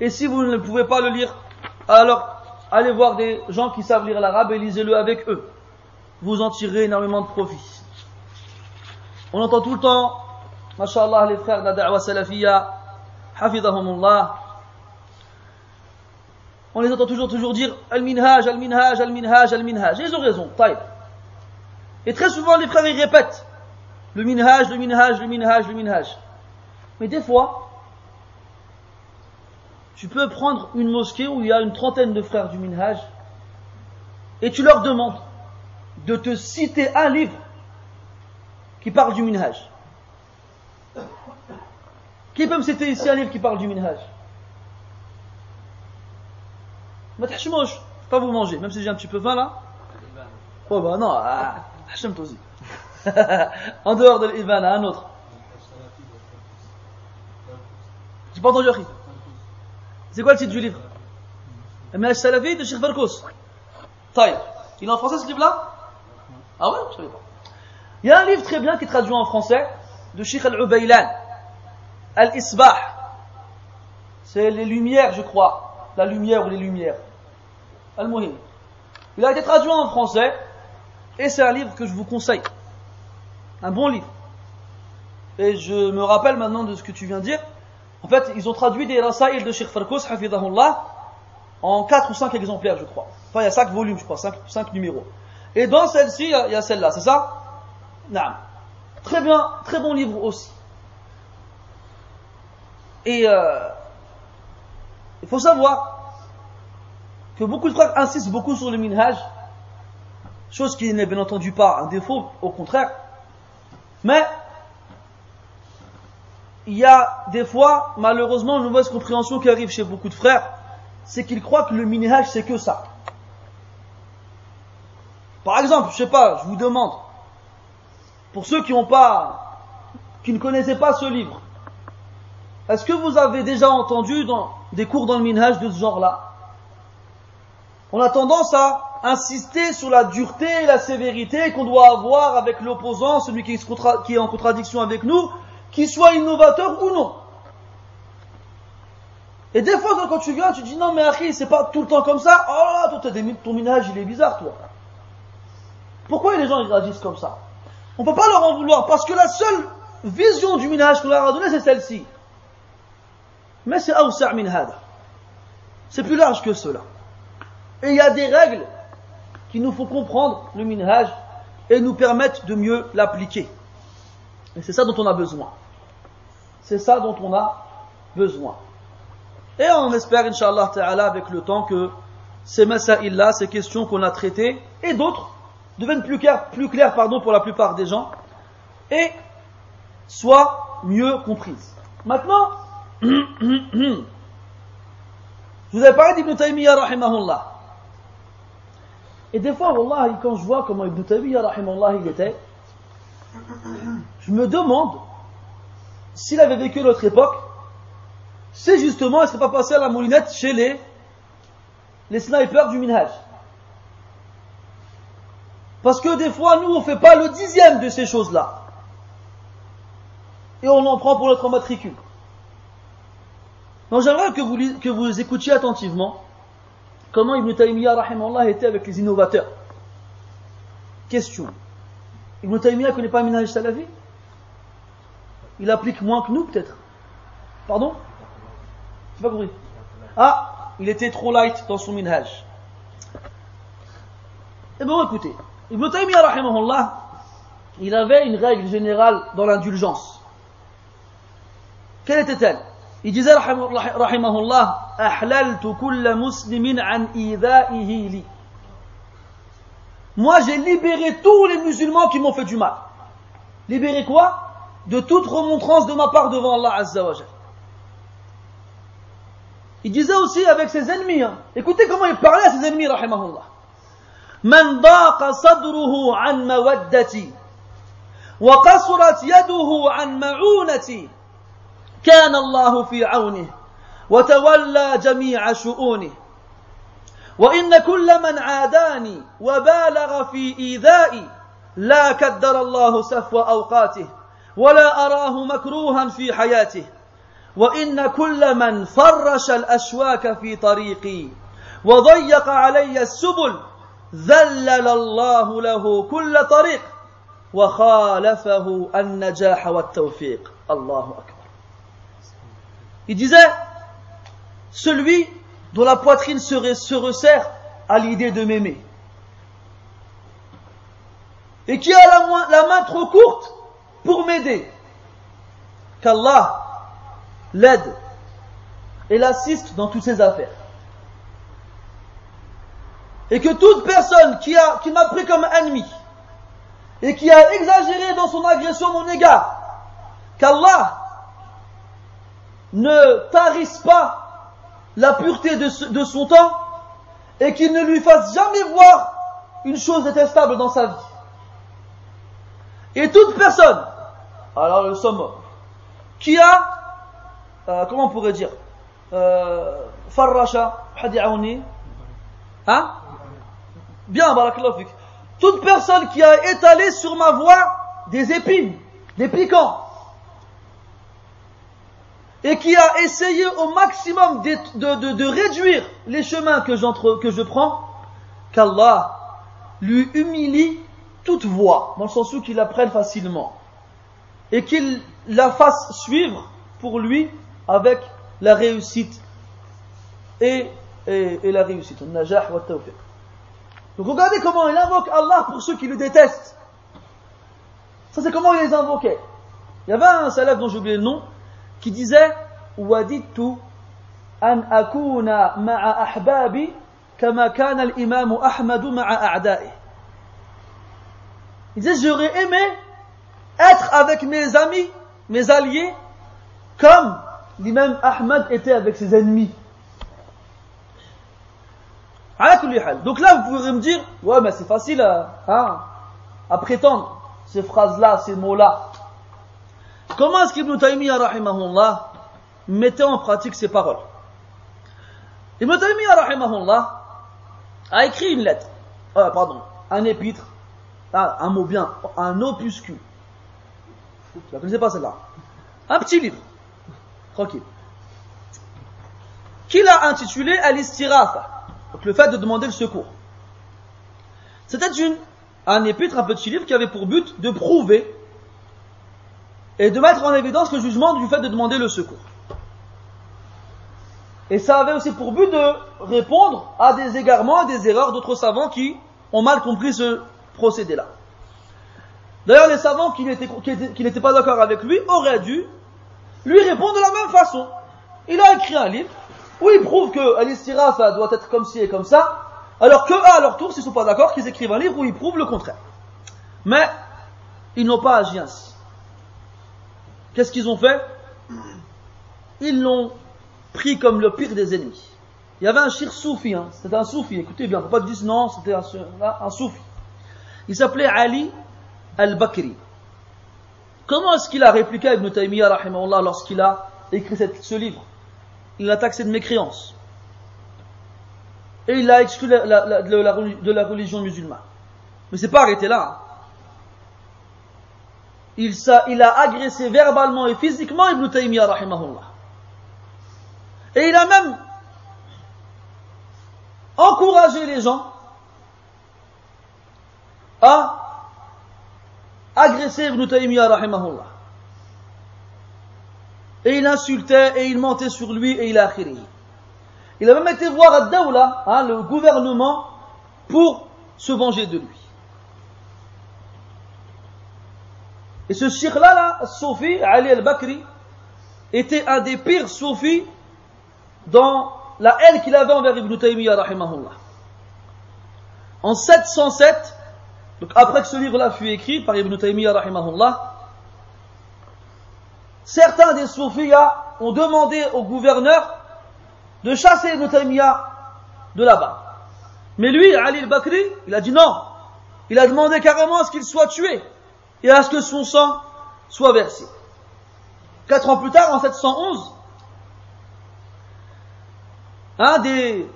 Et si vous ne pouvez pas le lire, alors allez voir des gens qui savent lire l'arabe et lisez-le avec eux. Vous en tirerez énormément de profit. On entend tout le temps, mashallah, les frères de la salafiyya, hafidahumullah, on les entend toujours, toujours dire Al-Minhaj, Al-Minhaj, Al-Minhaj, Al-Minhaj. ils ont raison, taïb. Et très souvent, les frères, ils répètent le Minhaj, le Minhaj, le Minhaj, le Minhaj. Mais des fois, tu peux prendre une mosquée où il y a une trentaine de frères du Minhaj et tu leur demandes de te citer un livre qui parle du Minhaj. Qui peut me citer ici un livre qui parle du Minhaj? Matachmosh, je ne pas vous manger, même si j'ai un petit peu faim là. Oh bah non, ah, Hachem Tosi. En dehors de l'Ivan, un autre. J'ai pas entendu c'est quoi le titre du livre? De il est en français ce livre là ah ouais? Je pas. Il y a un livre très bien qui est traduit en français de Sheikh Al-Ubaylan Al-Isbah c'est les lumières je crois. La lumière ou les lumières. Al-Muhim. Il a été traduit en français et c'est un livre que je vous conseille. Un bon livre. Et je me rappelle maintenant de ce que tu viens de dire. En fait, ils ont traduit des Rasaïl de Sheikh Farkous, Hafidahullah, en 4 ou 5 exemplaires, je crois. Enfin, il y a 5 volumes, je crois, 5, 5 numéros. Et dans celle-ci, il y a celle-là, c'est ça? Non. Très bien, très bon livre aussi. Et euh, il faut savoir que beaucoup de frères insistent beaucoup sur le minhaj, chose qui n'est bien entendu pas un défaut, au contraire. Mais il y a des fois, malheureusement, une mauvaise compréhension qui arrive chez beaucoup de frères, c'est qu'ils croient que le minhaj c'est que ça. Par exemple, je sais pas, je vous demande, pour ceux qui ont pas, qui ne connaissaient pas ce livre, est-ce que vous avez déjà entendu dans des cours dans le minhaj de ce genre-là? On a tendance à insister sur la dureté et la sévérité qu'on doit avoir avec l'opposant, celui qui, est en contradiction avec nous, qu'il soit innovateur ou non. Et des fois, quand tu viens, tu dis non, mais Akhi, c'est pas tout le temps comme ça. Oh là ton minage, il est bizarre, toi. Pourquoi les gens ils réagissent comme ça? On peut pas leur en vouloir parce que la seule vision du minage qu'on leur a donné, c'est celle-ci. Mais c'est awsa' min C'est plus large que cela. Et il y a des règles qui nous font comprendre le minhaj et nous permettent de mieux l'appliquer. Et c'est ça dont on a besoin. C'est ça dont on a besoin. Et on espère, Inch'Allah Ta'ala, avec le temps que ces masaïl-là, ces questions qu'on a traitées, et d'autres, deviennent plus claires, plus claires pardon, pour la plupart des gens, et soient mieux comprises. Maintenant, je vous avais parlé d'Ibn Taymiyyah, rahimahullah. Et des fois, Wallah, quand je vois comment Ibn Taymiyyah, rahimahullah, il était, je me demande s'il avait vécu à notre époque, c'est justement, il ne serait pas passé à la moulinette chez les, les snipers du minhaj? Parce que des fois, nous, on ne fait pas le dixième de ces choses-là. Et on en prend pour notre matricule. Donc j'aimerais que vous, que vous écoutiez attentivement Comment Ibn Taymiyyah était avec les innovateurs Question. Ibn Taymiyyah ne connaît pas Minhaj Salafi? il applique moins que nous peut-être. Pardon? J'ai pas compris. Ah, il était trop light dans son minhaj. Eh bien écoutez, Ibn Taymiyyah il avait une règle générale dans l'indulgence. Quelle était-elle? Il disait rahimahullah ahlaltu kulla muslimin an idha'ihi li. Moi j'ai libéré tous les musulmans qui m'ont fait du mal. Libéré quoi? De toute remontrance de ma part devant Allah Azza wa Il disait aussi avec ses ennemis, hein. écoutez comment il parlait à ses ennemis, rahimahullah. من ضاق صدره عن مودتي وقصرت يده عن معونتي كان الله في عونه وتولى جميع شؤونه وإن كل من عاداني وبالغ في إيذائي لا كدر الله سفو أوقاته ولا أراه مكروها في حياته وإن كل من فرش الأشواك في طريقي وضيق علي السبل ذلل الله له كل طريق وخالفه النجاح والتوفيق الله أكبر Il disait, celui dont la poitrine se, se resserre à l'idée de m'aimer. Et qui a la, la main trop courte pour m'aider. Qu'Allah l'aide et l'assiste dans toutes ses affaires. Et que toute personne qui, m'a pris comme ennemi et qui a exagéré dans son agression à mon égard, qu'Allah ne tarisse pas la pureté de, de son temps et qu'il ne lui fasse jamais voir une chose détestable dans sa vie. Et toute personne, alors le somme, qui a, euh, comment on pourrait dire, euh, farracha, hein? Bien, barakallahu Toute personne qui a étalé sur ma voie des épines, des piquants, et qui a essayé au maximum de, de, de, réduire les chemins que, que je prends, qu'Allah lui humilie toute voie, dans le sens où qu'il la prenne facilement, et qu'il la fasse suivre pour lui avec la réussite et, et, et la réussite. Donc regardez comment il invoque Allah pour ceux qui le détestent. Ça c'est comment il les invoquait. Il y avait un salaf dont j'ai oublié le nom qui disait Waditu an akuna ma'a ahbabi kama kana al-imam Ahmad ma'a. Il disait j'aurais aimé être avec mes amis, mes alliés, comme l'imam Ahmad était avec ses ennemis. Donc là, vous pouvez me dire, ouais, mais c'est facile à, hein, à prétendre ces phrases-là, ces mots-là. Comment est-ce qu'Ibn Taymiyyah, rahimahullah, mettait en pratique ces paroles? Ibn Taymiyyah, rahimahullah, a écrit une lettre, euh, pardon, un épître, un mot bien, un opuscule. Vous ne connaissez pas celle-là. Un petit livre, tranquille, qu'il a intitulé Al-Istirafa, donc le fait de demander le secours. C'était un épître, un petit livre qui avait pour but de prouver et de mettre en évidence le jugement du fait de demander le secours. Et ça avait aussi pour but de répondre à des égarements et des erreurs d'autres savants qui ont mal compris ce procédé-là. D'ailleurs, les savants qui n'étaient pas d'accord avec lui auraient dû lui répondre de la même façon. Il a écrit un livre où il prouve que ça doit être comme ci et comme ça, alors que à leur tour, s'ils ne sont pas d'accord, qu'ils écrivent un livre où ils prouvent le contraire. Mais ils n'ont pas agi ainsi. Qu'est-ce qu'ils ont fait? Ils l'ont pris comme le pire des ennemis. Il y avait un shir soufi, hein. c'était un soufi, écoutez bien, faut pas dire non, c'était un soufi. Il s'appelait Ali al-Bakri. Comment est-ce qu'il a répliqué à Ibn Taymiyyah lorsqu'il a écrit ce livre? Il l'a taxé de mécréance. Et il l'a exclu de, la, religion musulmane. Mais c'est pas arrêté là. Il, il, a agressé verbalement et physiquement Ibn Taymiyyah rahimahullah. Et il a même encouragé les gens à agresser Ibn Taymiyyah rahimahullah. et il insultait et il mentait sur lui et il a akhiri. Il a même été voir Ad-Dawla, hein, le gouvernement, pour se venger de lui. Et ce shir-là, là, Sofi, Ali al-Bakri, était un des pires soufis dans la haine qu'il avait envers Ibn Taymiyyah, rahimahullah. En 707, donc après que ce livre-là fut écrit par Ibn Taymiyyah, rahimahullah, certains des soufis ont demandé au gouverneur de chasser Ibn Taymiyyah de là-bas. Mais lui, Ali al-Bakri, il a dit non. Il a demandé carrément à ce qu'il soit tué et à ce que son sang soit versé. Quatre ans plus tard, en 711, un des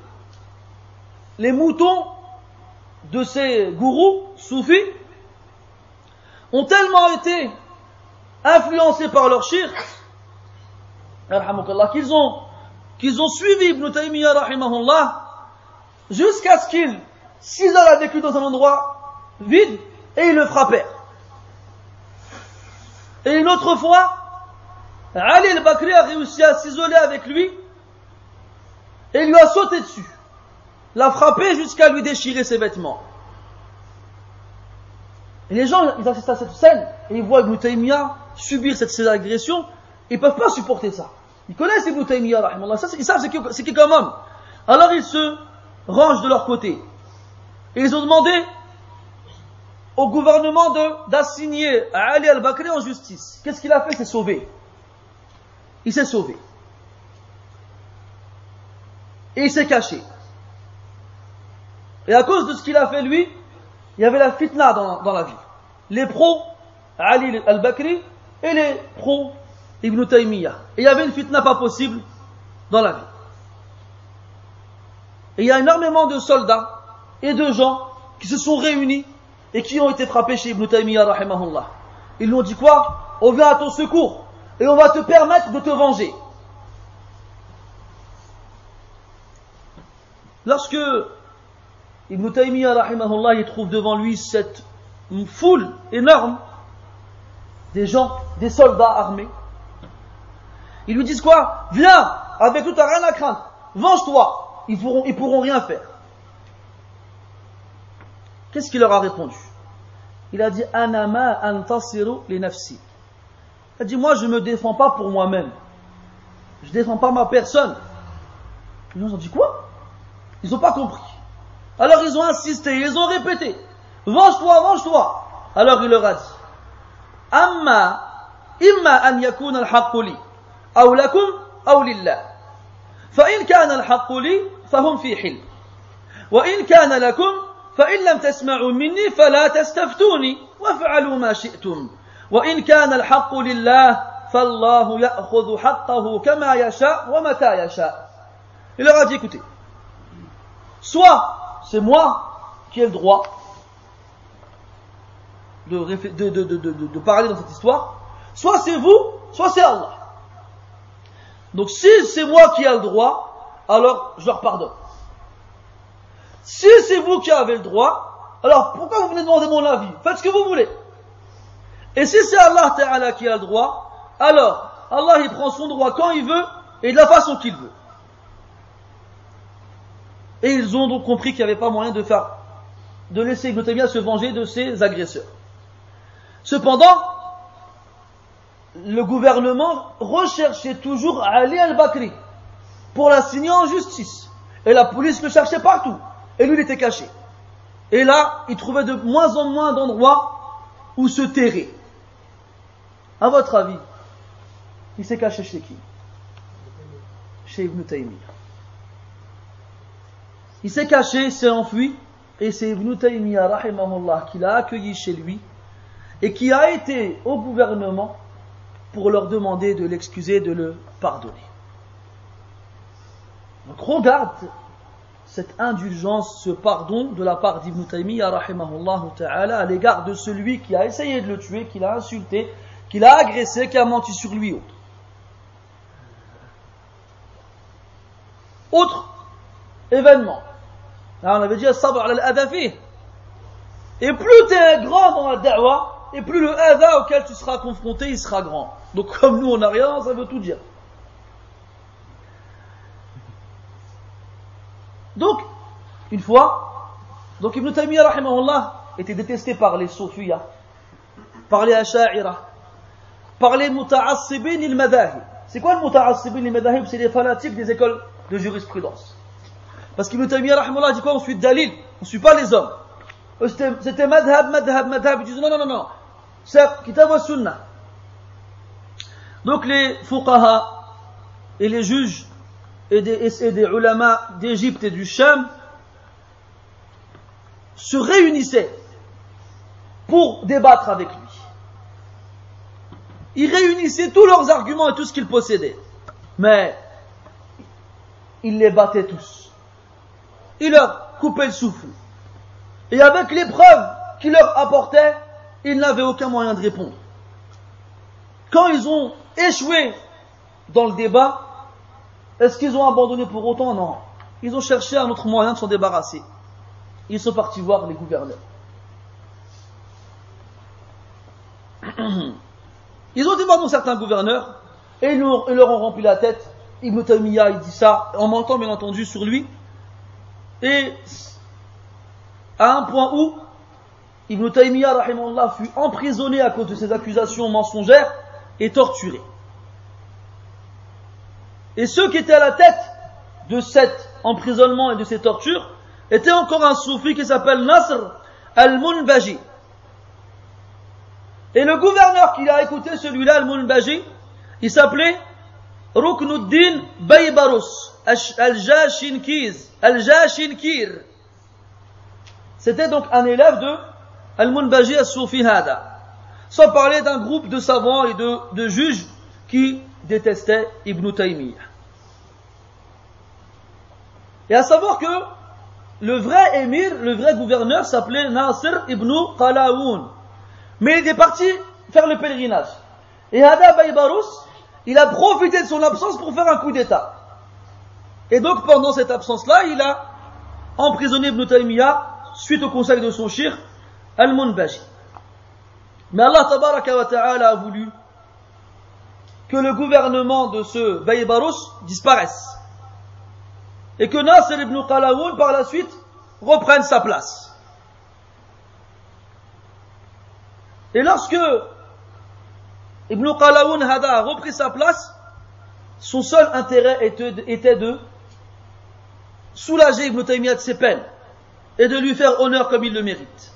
les moutons de ces gourous soufis ont tellement été influencés par leur shirk qu'ils ont qu'ils ont suivi Ibn Taymiyyah jusqu'à ce qu'ils s'isolent avec lui dans un endroit vide et ils le frappèrent. Et une autre fois, Ali al-Bakri a réussi à s'isoler avec lui et lui a sauté dessus, l'a frappé jusqu'à lui déchirer ses vêtements. Et les gens, ils assistent à cette scène et ils voient Ibn subir cette, cette agression, ils peuvent pas supporter ça. Ils connaissent Ibn Taymiyyah, ils savent c'est qui comme homme. Alors ils se rangent de leur côté. Et ils ont demandé au gouvernement d'assigner Ali al-Bakri en justice. Qu'est-ce qu'il a fait? Il s'est sauvé. Il s'est sauvé. Et il s'est caché. Et à cause de ce qu'il a fait lui, il y avait la fitna dans, la vie. Les pros, Ali al-Bakri, et les pros, Ibn Taymiyyah. Et il y avait une fitna pas possible dans la vie. Et il y a énormément de soldats et de gens qui se sont réunis et qui ont été frappés chez Ibn Taymiyyah rahimahullah. Ils lui ont dit quoi? On vient à ton secours et on va te permettre de te venger. Lorsque Ibn Taymiyyah il trouve devant lui cette foule énorme des gens, des soldats armés, ils lui disent quoi? Viens, avec nous, t'as rien à craindre. Venge-toi. Ils pourront, ils pourront rien faire. Qu'est-ce qu'il leur a répondu? Il a dit Anama antasiru li nafsi. Il a dit Moi, je ne me défends pas pour moi-même. Je ne défends pas ma personne. Gens ont dit Quoi? Ils n'ont pas compris. Alors ils ont insisté, ils ont répété Venge-toi, venge-toi. Alors il leur a dit Amma, imma an yakuna al li. أو لكم أو لله فإن كان الحق لي فهم في حل وإن كان لكم فإن لم تسمعوا مني فلا تستفتوني وافعلوا ما شئتم وإن كان الحق لله فالله يأخذ حقه كما يشاء ومتى يشاء Il leur a dit écoutez, soit c'est moi qui ai le droit de, parler dans cette histoire, soit c'est vous, soit c'est Allah. Donc si c'est moi qui ai le droit, alors je leur pardonne. Si c'est vous qui avez le droit, alors pourquoi vous venez demander mon avis? Faites ce que vous voulez. Et si c'est Allah Ta'ala qui a le droit, alors Allah il prend son droit quand il veut et de la façon qu'il veut. Et ils ont donc compris qu'il n'y avait pas moyen de faire, de laisser Ibn Taymiyyah se venger de ses agresseurs. Cependant, le gouvernement recherchait toujours Ali al-Bakri pour l'assigner en justice. Et la police le cherchait partout. Et lui, il était caché. Et là, il trouvait de moins en moins d'endroits où se terrer. À votre avis, il s'est caché chez qui? Chez Ibn Taymiyyah. Il s'est caché, s'est enfui, et c'est Ibn Taymiyyah, rahimahullah, qui l'a accueilli chez lui, et qui a été au gouvernement pour leur demander de l'excuser, de le pardonner. Donc regarde cette indulgence, ce pardon de la part d'Ibn Taymiyyah ta'ala à l'égard de celui qui a essayé de le tuer, qui l'a insulté, qui l'a agressé, qui a menti sur lui. Autre événement. Là, on avait dit sabr al Et plus tu es grand dans la da'wah, et plus le ada auquel tu seras confronté, il sera grand. Donc comme nous on n'a rien, ça veut tout dire. Donc, une fois, donc Ibn Taymiyyah était détesté par les Sofiya, par les Asha'ira, par les Muta'assibin il madahib. C'est quoi le Muta'assibin il madahib C'est les fanatiques des écoles de jurisprudence. Parce qu'Ibn Taymiyyah dit quoi On suit Dalil, on ne suit pas les hommes. C'était madhab, madhab, madhab. Ils disent non, non, non, non. C'est kitab wa sunnah. Donc les fuqaha et les juges et des, et des ulama d'Égypte et du Sham se réunissaient pour débattre avec lui. Ils réunissaient tous leurs arguments et tout ce qu'ils possédaient. Mais ils les battaient tous. Ils leur coupaient le souffle. Et avec les preuves qu'il leur apportait, ils n'avaient aucun moyen de répondre. Quand ils ont échoué dans le débat, est-ce qu'ils ont abandonné pour autant? Non. Ils ont cherché un autre moyen de s'en débarrasser. Ils sont partis voir les gouverneurs. Ils ont été voir certains gouverneurs et ils leur ont rempli la tête. Ibn Taymiyyah, il dit ça, en mentant bien entendu sur lui. Et à un point où Ibn Taymiyyah fut emprisonné à cause de ces accusations mensongères et torturé. Et ceux qui étaient à la tête de cet emprisonnement et de ces tortures étaient encore un soufi qui s'appelle Nasr al-Munbaji. Et le gouverneur qui a écouté celui-là, al-Munbaji, il s'appelait Ruknuddin Baybarus al-Jashinkir. C'était donc un élève de Al-Munbaji al-Soufi Hada. Sans parler d'un groupe de savants et de, juges qui détestaient Ibn Taymiyyah. Et à savoir que le vrai émir, le vrai gouverneur s'appelait Nasir ibn Qalaoun. Mais il est parti faire le pèlerinage. Et Hada Baybarus, il a profité de son absence pour faire un coup d'état. Et donc pendant cette absence-là, il a emprisonné Ibn Taymiyyah suite au conseil de son shir, Al-Munbaji. Mais Allah tabaraka wa ta'ala a voulu que le gouvernement de ce Baybarus disparaisse. Et que Nasser ibn Qalawoun par la suite reprenne sa place. Et lorsque Ibn Qalawoun Hada a repris sa place, son seul intérêt était de soulager Ibn Taymiyyah de ses peines et de lui faire honneur comme il le mérite.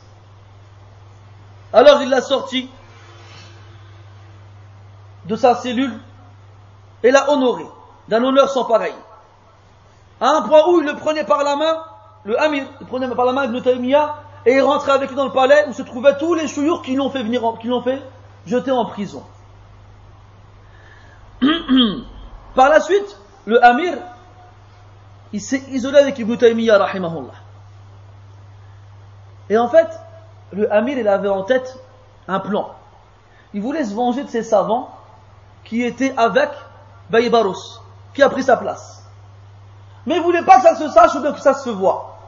Alors il l'a sorti de sa cellule et l'a honoré d'un honneur sans pareil. À un point où il le prenait par la main, le Amir, il prenait par la main Ibn Taymiyyah et il rentrait avec lui dans le palais où se trouvaient tous les chouyours qui l'ont fait qui l'ont fait jeter en prison. par la suite, le Amir, il s'est isolé avec Ibn Taymiyyah rahimahullah. Et en fait, le Amir, il avait en tête un plan. Il voulait se venger de ses savants qui étaient avec Baybarus, qui a pris sa place. Mais il voulait pas que ça se sache ou que ça se voit.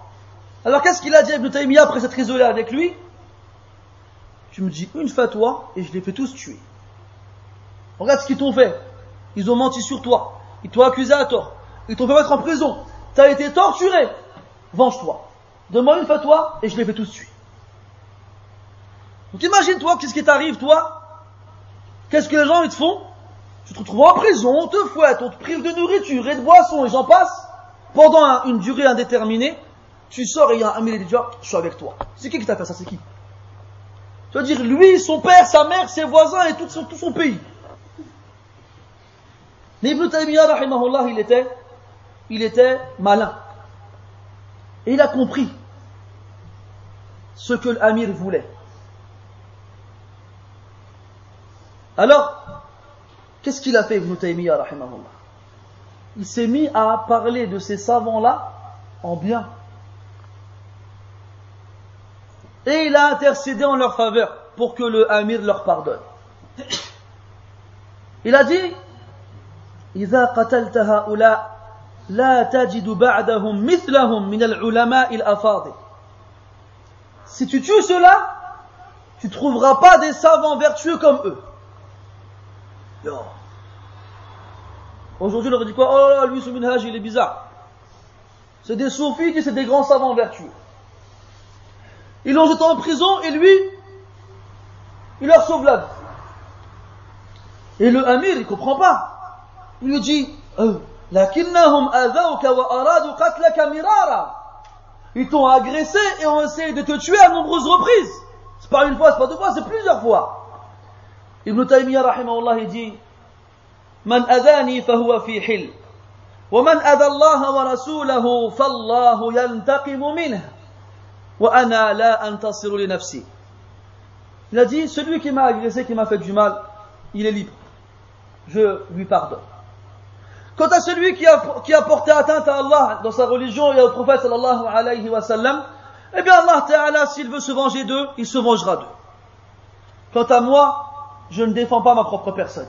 Alors qu'est-ce qu'il a dit à Ibn Taymiyyah après s'être isolé avec lui? Tu me dis une fatwa et je les fais tous tuer. Regarde ce qu'ils t'ont fait. Ils ont menti sur toi. Ils t'ont accusé à tort. Ils t'ont fait mettre en prison. Tu as été torturé. Venge-toi. Demande une fatwa et je les fais tous tuer. Donc imagine-toi qu'est-ce qui t'arrive, toi? Qu'est-ce que les gens ils te font? Tu te retrouves en prison, on te fouette, on te prive de nourriture et de boissons et j'en passe. Pendant une durée indéterminée, tu sors et il y a un de je suis avec toi. C'est qui qui t'a fait ça? C'est qui? Tu vas dire lui, son père, sa mère, ses voisins et tout son, tout pays. Il était, il était malin. Et il a compris ce que l'Amir voulait. Alors, qu'est-ce qu'il a fait Ibn Taymiyyah rahimahullah Il s'est mis à parler de ces savants-là en bien. Et il a intercédé en leur faveur pour que le Amir leur pardonne. Il a dit إذا قتلت هؤلاء لا تجد بعدهم مثلهم من العلماء الأفاضل si tu tues cela, tu trouveras pas des savants vertueux comme eux. Aujourd'hui, on aurait dit quoi Oh là là, lui, ce minhaj, il est bizarre. C'est des soufis qui c'est des grands savants vertueux. Ils l'ont jeté en prison et lui, il leur sauve la vie. Et le Amir, il comprend pas. Il lui dit, euh, ils t'ont agressé et ont essayé de te tuer à nombreuses reprises. C'est pas une fois, c'est pas deux fois, c'est plusieurs fois. Ibn Taymiyyah rahimahullah il dit من أذاني فهو في حل ومن أذى الله ورسوله فالله ينتقم منه وأنا لا أنتصر لنفسي Il a dit, celui qui m'a agressé, qui m'a fait du mal, il est libre. Je lui pardonne. Quant à celui qui a, porté atteinte à Allah dans sa religion et au prophète sallallahu alayhi wa sallam, eh bien Allah ta'ala, s'il veut se venger d'eux, il se vengera d'eux. Quant à moi, je ne défends pas ma propre personne.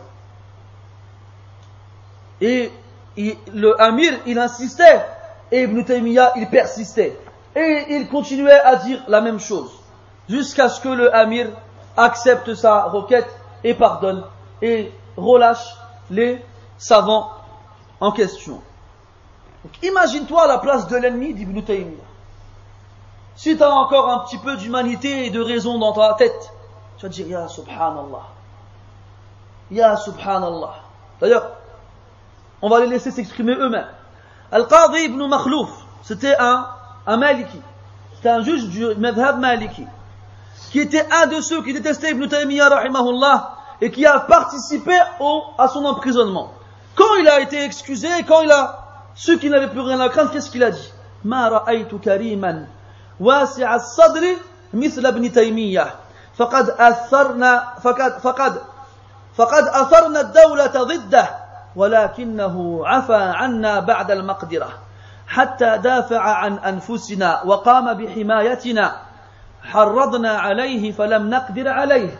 Et le Amir, il insistait, et Ibn Taymiyyah, il persistait. Et il continuait à dire la même chose, jusqu'à ce que le Amir accepte sa requête et pardonne, et relâche les savants en question. Imagine-toi la place de l'ennemi d'Ibn Taymiyyah. Si tu as encore un petit peu d'humanité et de raison dans ta tête, tu vas dire Ya Subhanallah. Ya Subhanallah. D'ailleurs, on va les laisser s'exprimer eux-mêmes. Al-Qadi ibn Makhlouf, c'était un, Maliki. C'était un juge du Madhab Maliki. Qui était un de ceux qui détestaient Ibn Taymiyyah et qui a participé au, à son emprisonnement. Quand il a été excusé, quand il a su qu'il n'avait plus rien à craindre, qu'est-ce qu'il a dit? ما رأيت كريما واسع الصدر مثل ابن تيمية فقد أثرنا فقد فقد فقد أثرنا الدولة ضده ولكنه عفى عنا بعد المقدرة حتى دافع عن أنفسنا وقام بحمايتنا حرضنا عليه فلم نقدر عليه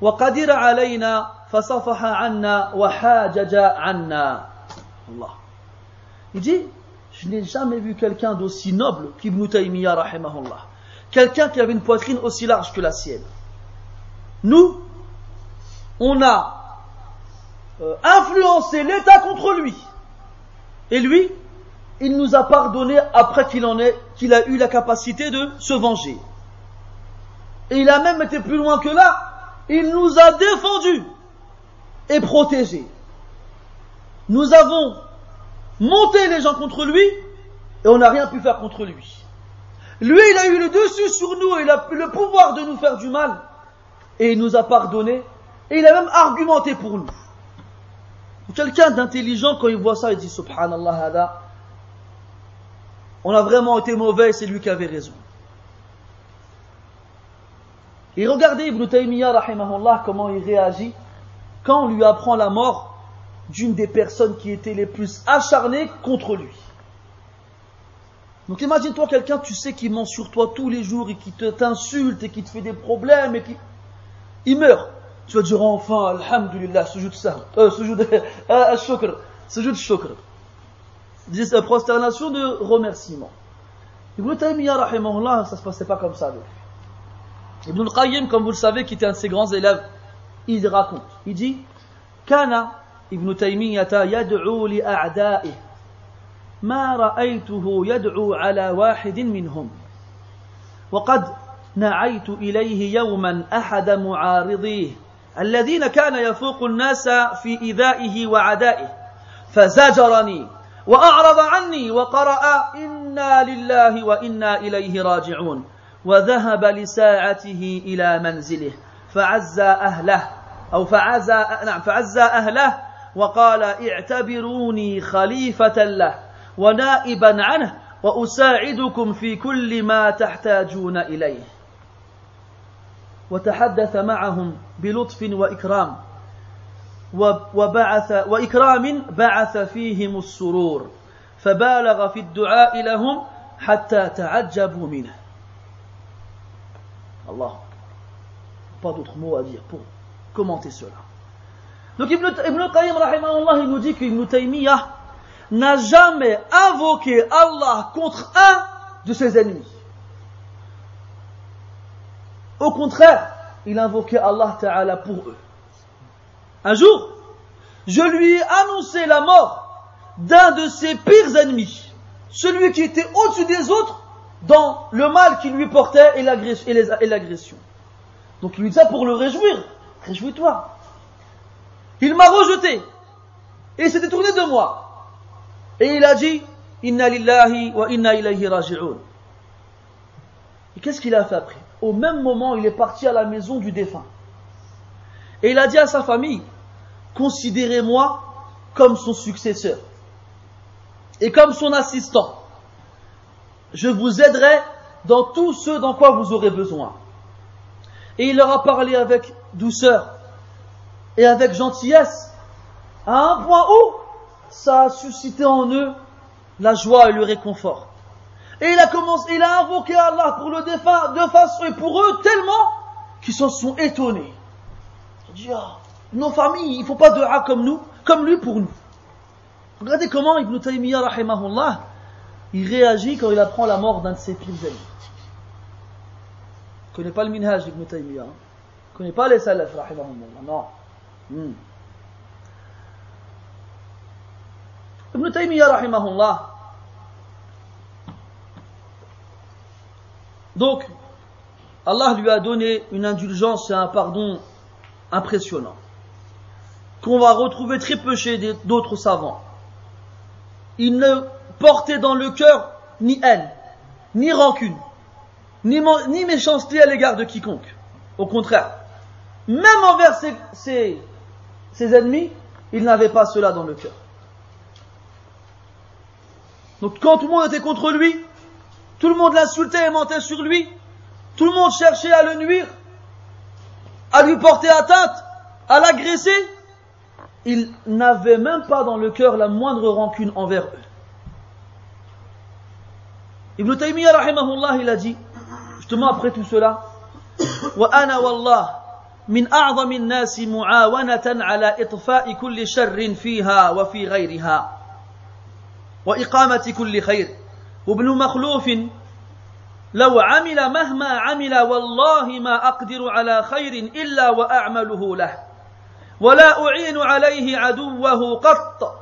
وقدر علينا فصفح عنا وحاجج عنا الله Il dit, je n'ai jamais vu quelqu'un d'aussi noble qu'Ibn Taymiyyah rahimahullah. Quelqu'un qui avait une poitrine aussi large que la sienne. Nous, on a euh, influencé l'État contre lui. Et lui, il nous a pardonné après qu'il en ait, qu'il a eu la capacité de se venger. Et il a même été plus loin que là. Il nous a défendus et protégés. Nous avons monté les gens contre lui et on n'a rien pu faire contre lui. Lui, il a eu le dessus sur nous, il a eu le pouvoir de nous faire du mal et il nous a pardonné et il a même argumenté pour nous. Quelqu'un d'intelligent, quand il voit ça, il dit Subhanallah, on a vraiment été mauvais, c'est lui qui avait raison. Et regardez Ibn Taymiyyah, comment il réagit quand on lui apprend la mort d'une des personnes qui étaient les plus acharnées contre lui. Donc imagine-toi quelqu'un, tu sais, qui ment sur toi tous les jours et qui t'insulte et qui te fait des problèmes et qui... Il meurt. Tu vas dire enfin, alhamdulillah, sujoud ça, euh, sujoud euh, shukr, sujoud shukr. C'est prosternation de remerciement. Ibn Taymiyyah, rahimahullah, ça se passait pas comme ça. Ibn al-Qayyim, comme vous le savez, qui était un de ses grands élèves, il raconte, il dit, كان ابن تيمية يدعو لأعدائه ما رأيته يدعو على واحد منهم وقد نعيت إليه يوما أحد معارضيه الذين كان يفوق الناس في إيذائه وعدائه فزجرني وأعرض عني وقرأ إنا لله وإنا إليه راجعون وذهب لساعته إلى منزله فعزى أهله أو فعزى نعم فعزى أهله وقال اعتبروني خليفة له ونائبا عنه وأساعدكم في كل ما تحتاجون إليه وتحدث معهم بلطف وإكرام وبعث وإكرام بعث فيهم السرور فبالغ في الدعاء لهم حتى تعجبوا منه Allah. Pas d'autres mots à dire pour commenter cela. Donc Ibn, Ibn Qayyim il nous dit qu'Ibn Taymiyyah n'a jamais invoqué Allah contre un de ses ennemis. Au contraire, il invoquait Allah Ta'ala pour eux. Un jour, je lui ai annoncé la mort d'un de ses pires ennemis, celui qui était au-dessus des autres dans le mal qu'il lui portait et l'agression. Donc il lui dit ça pour le réjouir. Réjouis-toi. Il m'a rejeté et s'est détourné de moi. Et il a dit Inna lillahi wa inna ilayhi raji'un. Et qu'est-ce qu'il a fait après? Au même moment, il est parti à la maison du défunt. Et il a dit à sa famille Considérez-moi comme son successeur et comme son assistant. Je vous aiderai dans tout ce dans quoi vous aurez besoin. Et il leur a parlé avec douceur et avec gentillesse, à un point où ça a suscité en eux la joie et le réconfort. Et il a commencé, il a invoqué Allah pour le défunt de façon et pour eux tellement qu'ils s'en sont étonnés. Il dit, ah, nos familles, il ne faut pas de A comme nous, comme lui pour nous. Regardez comment Ibn Taymiyyah, rahimahullah, il réagit quand il apprend la mort d'un de ses pires amis. Connaît pas le minhaj d'Ibn Taymiyyah. Hein. Ne connaît pas les salaf, rahimahullah. Non. Hmm. Ibn Taymiyyah, rahimahullah, donc, Allah lui a donné une indulgence et un pardon impressionnant qu'on va retrouver très peu chez d'autres savants. Il ne portait dans le cœur ni haine, ni rancune, ni, méchanceté à l'égard de quiconque. Au contraire, même envers ses, ennemis, il n'avait pas cela dans le cœur. Donc quand tout le monde était contre lui, tout le monde l'insultait et mentait sur lui, tout le monde cherchait à le nuire, à lui porter atteinte, à l'agresser, il n'avait même pas dans le cœur la moindre rancune envers eux. Ibn Taymiyyah il a dit justement après tout cela وأنا والله من أعظم الناس معاونة على إطفاء كل شر فيها وفي غيرها وإقامة كل خير وابن مخلوف لو عمل مهما عمل والله ما أقدر على خير إلا وأعمله له ولا أعين عليه عدوه قط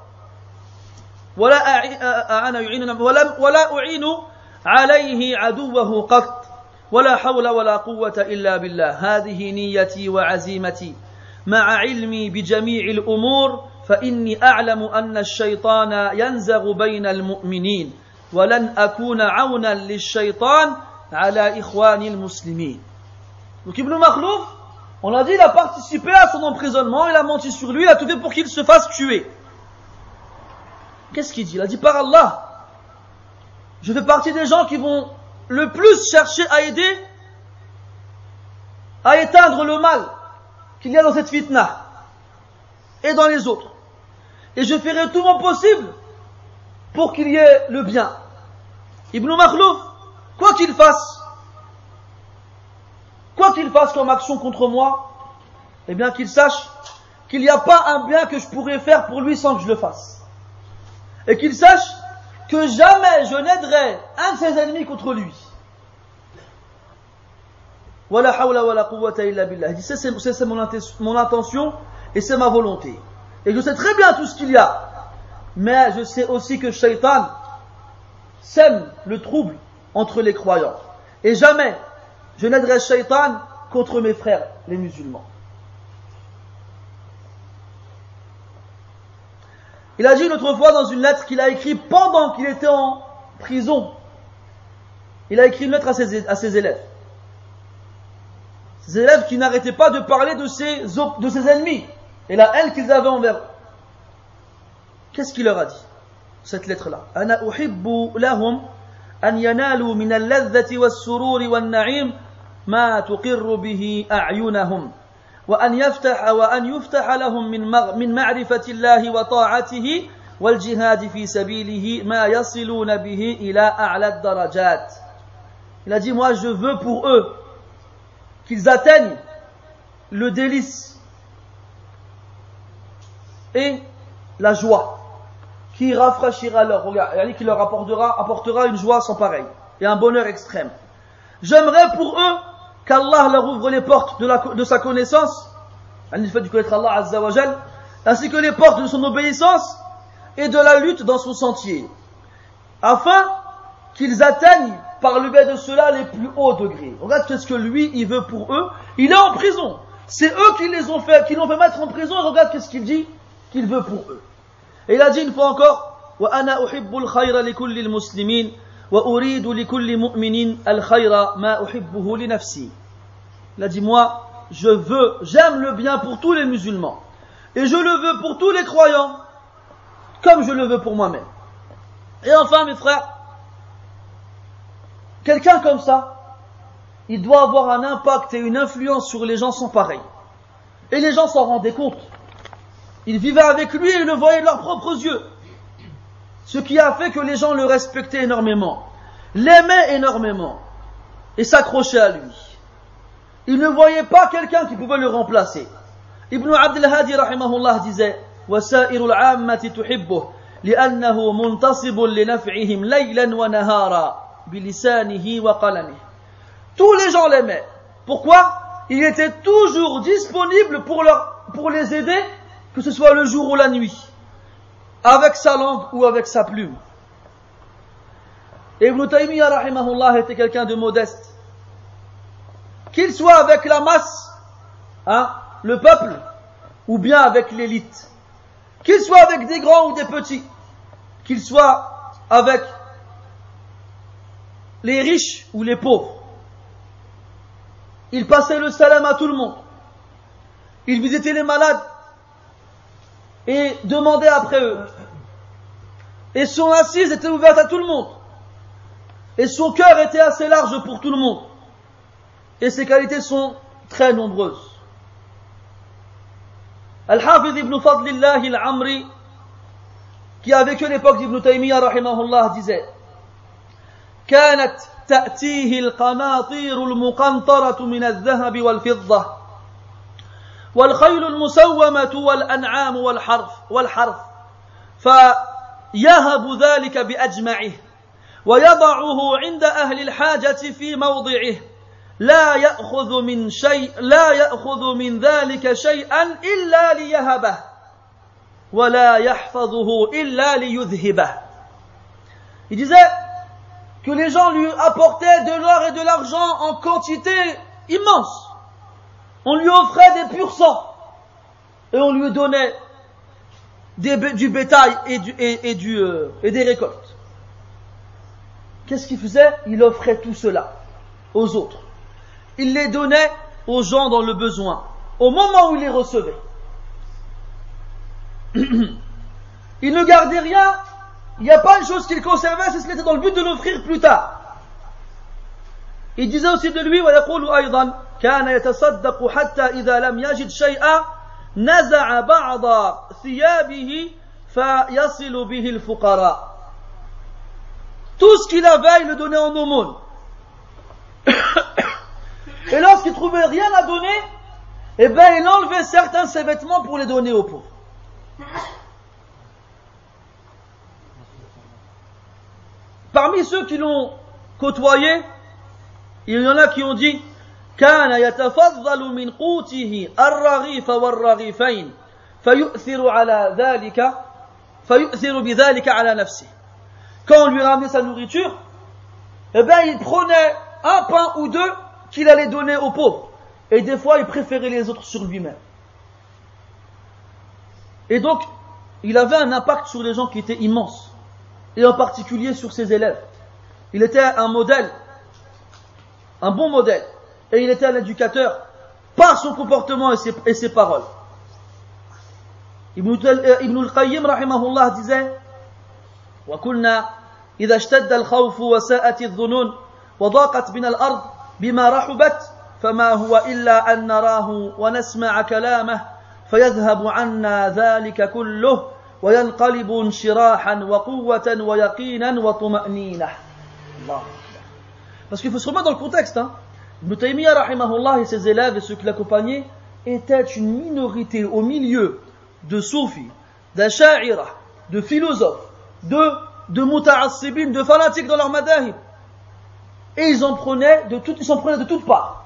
ولا أعين ولا, ولا أعين عليه عدوه قط ولا حول ولا قوة إلا بالله هذه نيتي وعزيمتي مع علمي بجميع الأمور فإني أعلم أن الشيطان ينزغ بين المؤمنين ولن أكون عونا للشيطان على إخوان المسلمين Donc Ibn Makhlouf, on a dit, il a participé à son emprisonnement, il a menti sur lui, il a tout fait pour qu'il se fasse tuer. Qu'est-ce qu'il dit Il a dit, par Allah, je fais partie des gens qui vont le plus chercher à aider, à éteindre le mal qu'il y a dans cette fitna et dans les autres. Et je ferai tout mon possible pour qu'il y ait le bien. Ibn Makhlouf, quoi qu'il fasse, quoi qu'il fasse comme action contre moi, eh bien qu'il sache qu'il n'y a pas un bien que je pourrais faire pour lui sans que je le fasse. Et qu'il sache que jamais je n'aiderai un de ses ennemis contre lui. Voilà hawla wa la quwwata illa billah. C'est mon, mon intention et c'est ma volonté. Et je sais très bien tout ce qu'il y a. Mais je sais aussi que Shaitan sème le trouble entre les croyants. Et jamais je n'aiderai Shaitan contre mes frères, les musulmans. Il a dit une autre fois dans une lettre qu'il a écrite pendant qu'il était en prison. Il a écrit une lettre à ses, élèves. Ses élèves qui n'arrêtaient pas de parler de ses, de ses ennemis et la haine qu'ils avaient envers eux. Qu'est-ce qu'il leur a dit Cette lettre-là. أنا أحب لهم أن ينالوا من اللذة والسرور والنعيم ما تقر به أعينهم وأن يفتح وأن يفتح لهم من من معرفة الله وطاعته والجهاد في سبيله ما يصلون به إلى أعلى الدرجات. Il a dit moi je veux pour eux qu'ils atteignent le délice et la joie qui rafraîchira leur regard, qui leur apportera, apportera une joie sans pareil et un bonheur extrême. J'aimerais pour eux qu'Allah leur ouvre les portes de, la, de sa connaissance, le fait de connaître Allah Azzawajal, ainsi que les portes de son obéissance et de la lutte dans son sentier, afin qu'ils atteignent par le biais de cela les plus hauts degrés. Regarde ce que lui, il veut pour eux. Il est en prison. C'est eux qui les ont fait, qui l'ont fait mettre en prison. Et regarde ce qu'il dit qu'il veut pour eux. Et il a dit une fois encore, وأنا أحب الخير لكل المسلمين وأريد لكل مؤمن الخير ما أحبه لنفسي. Il a dit moi, je veux, j'aime le bien pour tous les musulmans. Et je le veux pour tous les croyants, comme je le veux pour moi-même. Et enfin, mes frères, quelqu'un comme ça, il doit avoir un impact et une influence sur les gens sans pareil. Et les gens s'en rendaient compte. Ils vivaient avec lui et le voyaient de leurs propres yeux. Ce qui a fait que les gens le respectaient énormément, l'aimaient énormément et s'accrochaient à lui. Ils ne voyaient pas quelqu'un qui pouvait le remplacer. Ibn Abdel Hadi rahimahullah disait وسائر العامة تحبه لأنه منتصب لنفعهم ليلا ونهارا بلسانه وقلمه Tous les gens l'aimaient. Pourquoi Il était toujours disponible pour, leur, pour les aider, que ce soit le jour ou la nuit, avec sa langue ou avec sa plume. Et Ibn Taymiyyah rahimahullah était quelqu'un de modeste. Qu'il soit avec la masse, hein, le peuple, ou bien avec l'élite. Qu'il soit avec des grands ou des petits. Qu'il soit avec les riches ou les pauvres. Il passait le salam à tout le monde. Il visitait les malades et demandait après eux. Et son assise était ouverte à tout le monde. Et son cœur était assez large pour tout le monde. Et ses qualités sont très nombreuses. Al-Hafiz ibn Fadlillah al-Amri, qui a vécu l'époque d'Ibn Taymiyyah rahimahullah, disait كانت تأتيه القناطير المقنطرة من الذهب والفضة والخيل المسومة والأنعام والحرف والحرف فيهب ذلك بأجمعه ويضعه عند أهل الحاجة في موضعه. لا يأخذ من شيء لا يأخذ من ذلك شيئا إلا ليهبه ولا يحفظه إلا ليذهبه. Il disait que les gens lui apportaient de l'or et de l'argent en quantité immense. On lui offrait des purs sangs. Et on lui donnait du bétail euh, et, des récoltes. Qu'est-ce qu'il faisait? Il offrait tout cela aux autres. Il les donnait aux gens dans le besoin, au moment où il les recevait. il ne gardait rien, il n'y a pas une chose qu'il conservait, c'est ce qui était dans le but de l'offrir plus tard. Il disait aussi de lui, voilà, كان يتصدق حتى إذا لم يجد شيئا نزع بعض ثيابه فيصل به الفقراء Tout ce qu'il avait, il le donnait en aumône. Et lorsqu'il trouvait rien à donner, eh bien, il enlevait certains de ses vêtements pour les donner aux pauvres. Parmi ceux qui l'ont côtoyé, il y en a qui ont dit كان يتفضل من قوته الرغيف والرغيفين فيؤثر على ذلك فيؤثر بذلك على نفسه quand on lui ramenait sa nourriture eh bien il prenait un pain ou deux qu'il allait donner aux pauvres et des fois il préférait les autres sur lui-même et donc il avait un impact sur les gens qui était immense et en particulier sur ses élèves. Il était un modèle, un bon modèle, et il était un éducateur par son comportement et ses, et ses paroles. Ibn, Ibn al-Qayyim rahimahullah disait وكنا إذا اشتد الخوف وساءت الظنون وضاقت بنا الأرض بما رحبت فما هو إلا أن نراه ونسمع كلامه فيذهب عنا ذلك كله وينقلب انشراحا وقوة ويقينا وطمأنينة الله Parce qu'il faut se remettre dans le contexte. Hein. Ibn Taymiyyah, rahimahullah, et ses élèves et ceux qui l'accompagnaient étaient une minorité au milieu de soufis, d'asha'ira, de philosophes, de, de muta'assibin, de fanatiques dans leur madahib. Et ils en prenaient de toutes, ils s'en prenaient de toutes parts.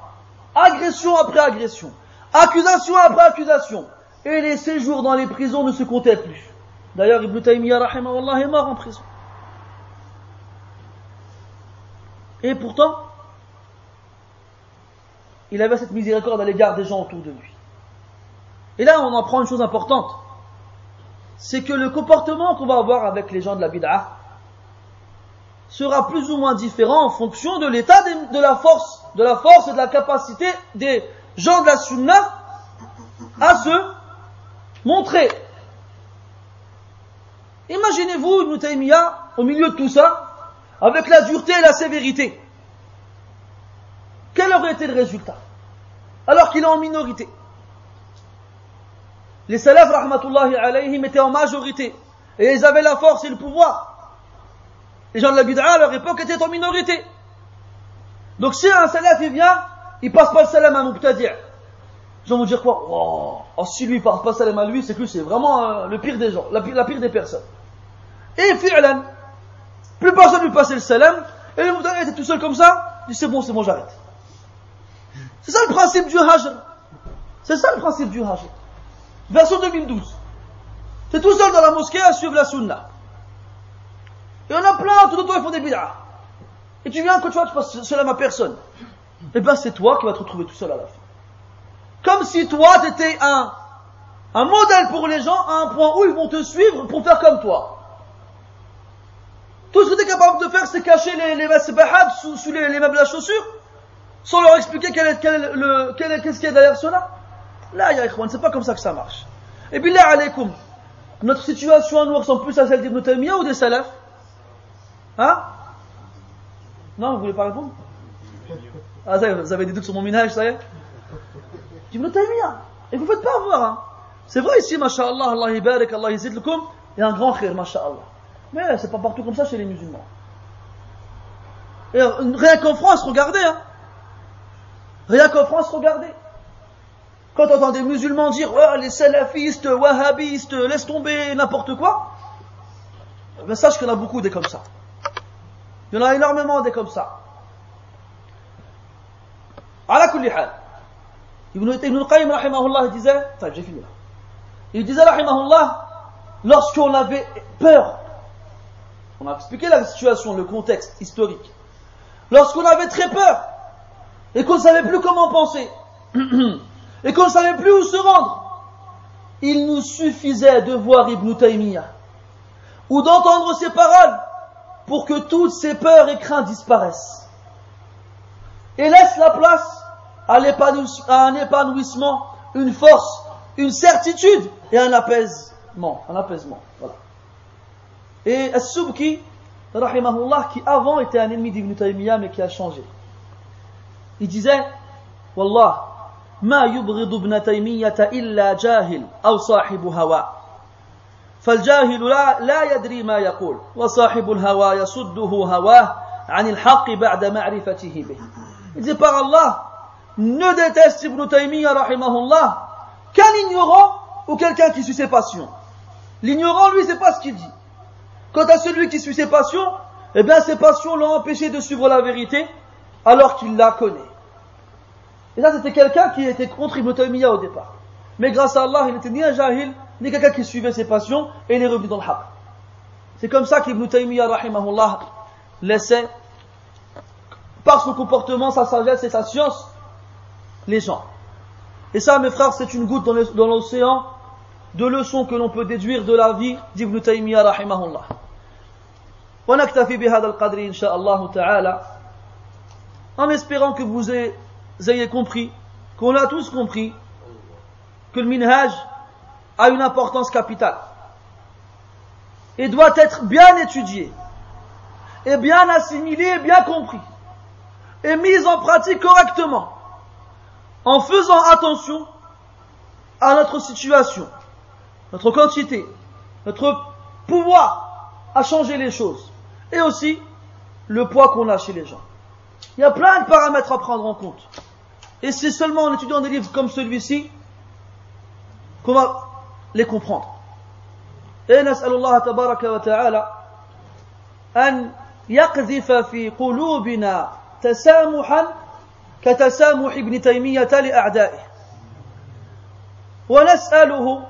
agression après agression, accusation après accusation, et les séjours dans les prisons ne se comptaient plus. D'ailleurs, Ibn Taymiyyah rahimahullah est mort en prison. Et pourtant, il avait cette miséricorde à l'égard des gens autour de lui. Et là, on apprend une chose importante. C'est que le comportement qu'on va avoir avec les gens de la bid'ah sera plus ou moins différent en fonction de l'état de la force, de la force et de la capacité des gens de la sunna à se montrer. Imaginez-vous Taymiyyah au milieu de tout ça, avec la dureté et la sévérité. Quel aurait été le résultat Alors qu'il est en minorité. Les salafs, rahmatullahi alayhim, étaient en majorité. Et ils avaient la force et le pouvoir. Les gens de la bid'a à leur époque étaient en minorité. Donc si un salaf il vient, il passe pas le salam à Mubtadi'. Ils vont vous dire quoi? Oh, Si lui passe pas le salam à lui, c'est que c'est vraiment euh, le pire des gens, la pire, des personnes. Et fi'lan, plus personne lui passait le salam, et le Mubtadi' était tout seul comme ça, il dit c'est bon, c'est bon, j'arrête. C'est ça le principe du hajr. C'est ça le principe du hajr. Version 2012. T'es tout seul dans la mosquée à suivre la sunna. Et on a plein, tout toi ils font des bid'ah. Et tu viens, quand tu vois, tu passes cela à personne. Et eh ben c'est toi qui vas te retrouver tout seul à la fin. Comme si toi t'étais un, un modèle pour les gens à un point où ils vont te suivre pour faire comme toi. Tout ce que tu es capable de faire, c'est cacher les, les sous, sous les, les meubles à chaussures, sans leur expliquer qu'est-ce qu'il y a derrière cela. Là, ya ikhwan, c'est pas comme ça que ça marche. Et billah alaykoum, notre situation nous ressemble plus à celle d'Ibn Taymiyyah ou des salafs? Hein? Non, vous voulez pas répondre? Ah, ça vous avez des doutes sur mon minage, ça y est Ibn Taymiyyah. Et vous faites pas avoir, hein C'est vrai ici, masha'Allah, Allah yibarak, Allah yizid lakum, il y a un grand khir, masha'Allah. Mais c'est pas partout comme ça chez les musulmans. Et rien qu'en France, regardez, hein Rien qu'en France, regardez. Quand on entend des musulmans dire oh, les salafistes, wahhabistes, laisse tomber n'importe quoi, ben sache qu'il y en a beaucoup des comme ça. Il y en a énormément des comme ça. la kulli hal. Ibn Qayyim rahimahullah disait, enfin j'ai fini là. Il disait rahimahullah, lorsqu'on avait peur, on a expliqué la situation, le contexte historique, lorsqu'on avait très peur, et qu'on ne savait plus comment penser, et qu'on ne savait plus où se rendre, il nous suffisait de voir Ibn Taymiyyah. Ou d'entendre ses paroles pour que toutes ces peurs et craintes disparaissent. Et laisse la place à, un épanouissement, une force, une certitude et un apaisement. Et As-Subki, qui avant était un ennemi d'Ibn Taymiyyah mais qui a changé. Il disait, Wallah, ما يبغض ابن تيمية إلا جاهل أو صاحب هوى فالجاهل لا, لا يدري ما يقول وصاحب الهوى يصده هواه عن الحق بعد معرفته به Il dit par Allah, ne déteste Ibn Taymiyyah rahimahullah qu'un ignorant ou quelqu'un qui suit ses passions. L'ignorant, lui, c'est pas ce qu'il dit. Quant à celui qui suit ses passions, eh bien, ses passions l'ont empêché de suivre la vérité alors qu'il la connaît. Et ça, c'était quelqu'un qui était contre Ibn Taymiyyah au départ. Mais grâce à Allah, il n'était ni un jahil, ni quelqu'un qui suivait ses passions, et il est revenu dans le haq. C'est comme ça qu'Ibn Taymiyyah, rahimahullah, laissait, par son comportement, sa sagesse et sa science, les gens. Et ça, mes frères, c'est une goutte dans l'océan de leçons que l'on peut déduire de la vie d'Ibn Taymiyyah, rahimahullah. ونكتفي بهذا القدر إن شاء الله تعالى en espérant que vous ayez compris, qu'on a tous compris, que le minhaj a une importance capitale et doit être bien étudié et bien assimilé et bien compris et mis en pratique correctement en faisant attention à notre situation, notre quantité, notre pouvoir à changer les choses et aussi le poids qu'on a chez les gens. Il y a plein de paramètres à prendre en compte. Et c'est seulement en étudiant des livres comme celui-ci qu'on va les comprendre. Et نسأل الله تبارك وتعالى أن يقذف في قلوبنا تسامحا كتسامح ابن تيمية لأعدائه ونسأله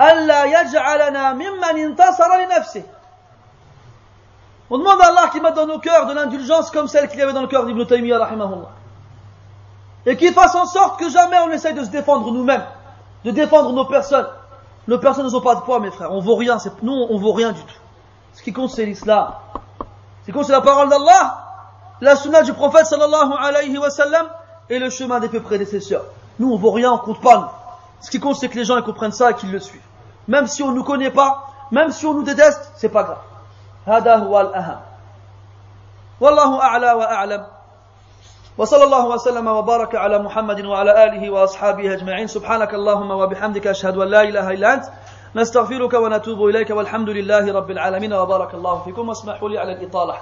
ألا يجعلنا ممن انتصر لنفسه On demande à Allah qu'il mette dans nos cœurs de l'indulgence comme celle qu'il y avait dans le cœur d'Ibn Taymiyyah. Et qu'il fasse en sorte que jamais on essaye de se défendre nous-mêmes, de défendre nos personnes. Nos personnes n'ont pas de poids, mes frères. On vaut rien. Nous, on vaut rien du tout. Ce qui compte, c'est l'islam. Ce qui compte, c'est la parole d'Allah, la sunna du prophète sallallahu alayhi wa sallam et le chemin des peu prédécesseurs. Nous, on vaut rien, on compte pas. Nous. Ce qui compte, c'est que les gens comprennent ça et qu'ils le suivent. Même si on ne nous connaît pas, même si on nous déteste, c'est pas grave. هذا هو الأهم. والله أعلى وأعلم. وصلى الله وسلم وبارك على محمد وعلى آله وأصحابه أجمعين. سبحانك اللهم وبحمدك أشهد أن لا إله إلا أنت. نستغفرك ونتوب إليك والحمد لله رب العالمين. وبارك الله فيكم واسمحوا لي على الإطالة.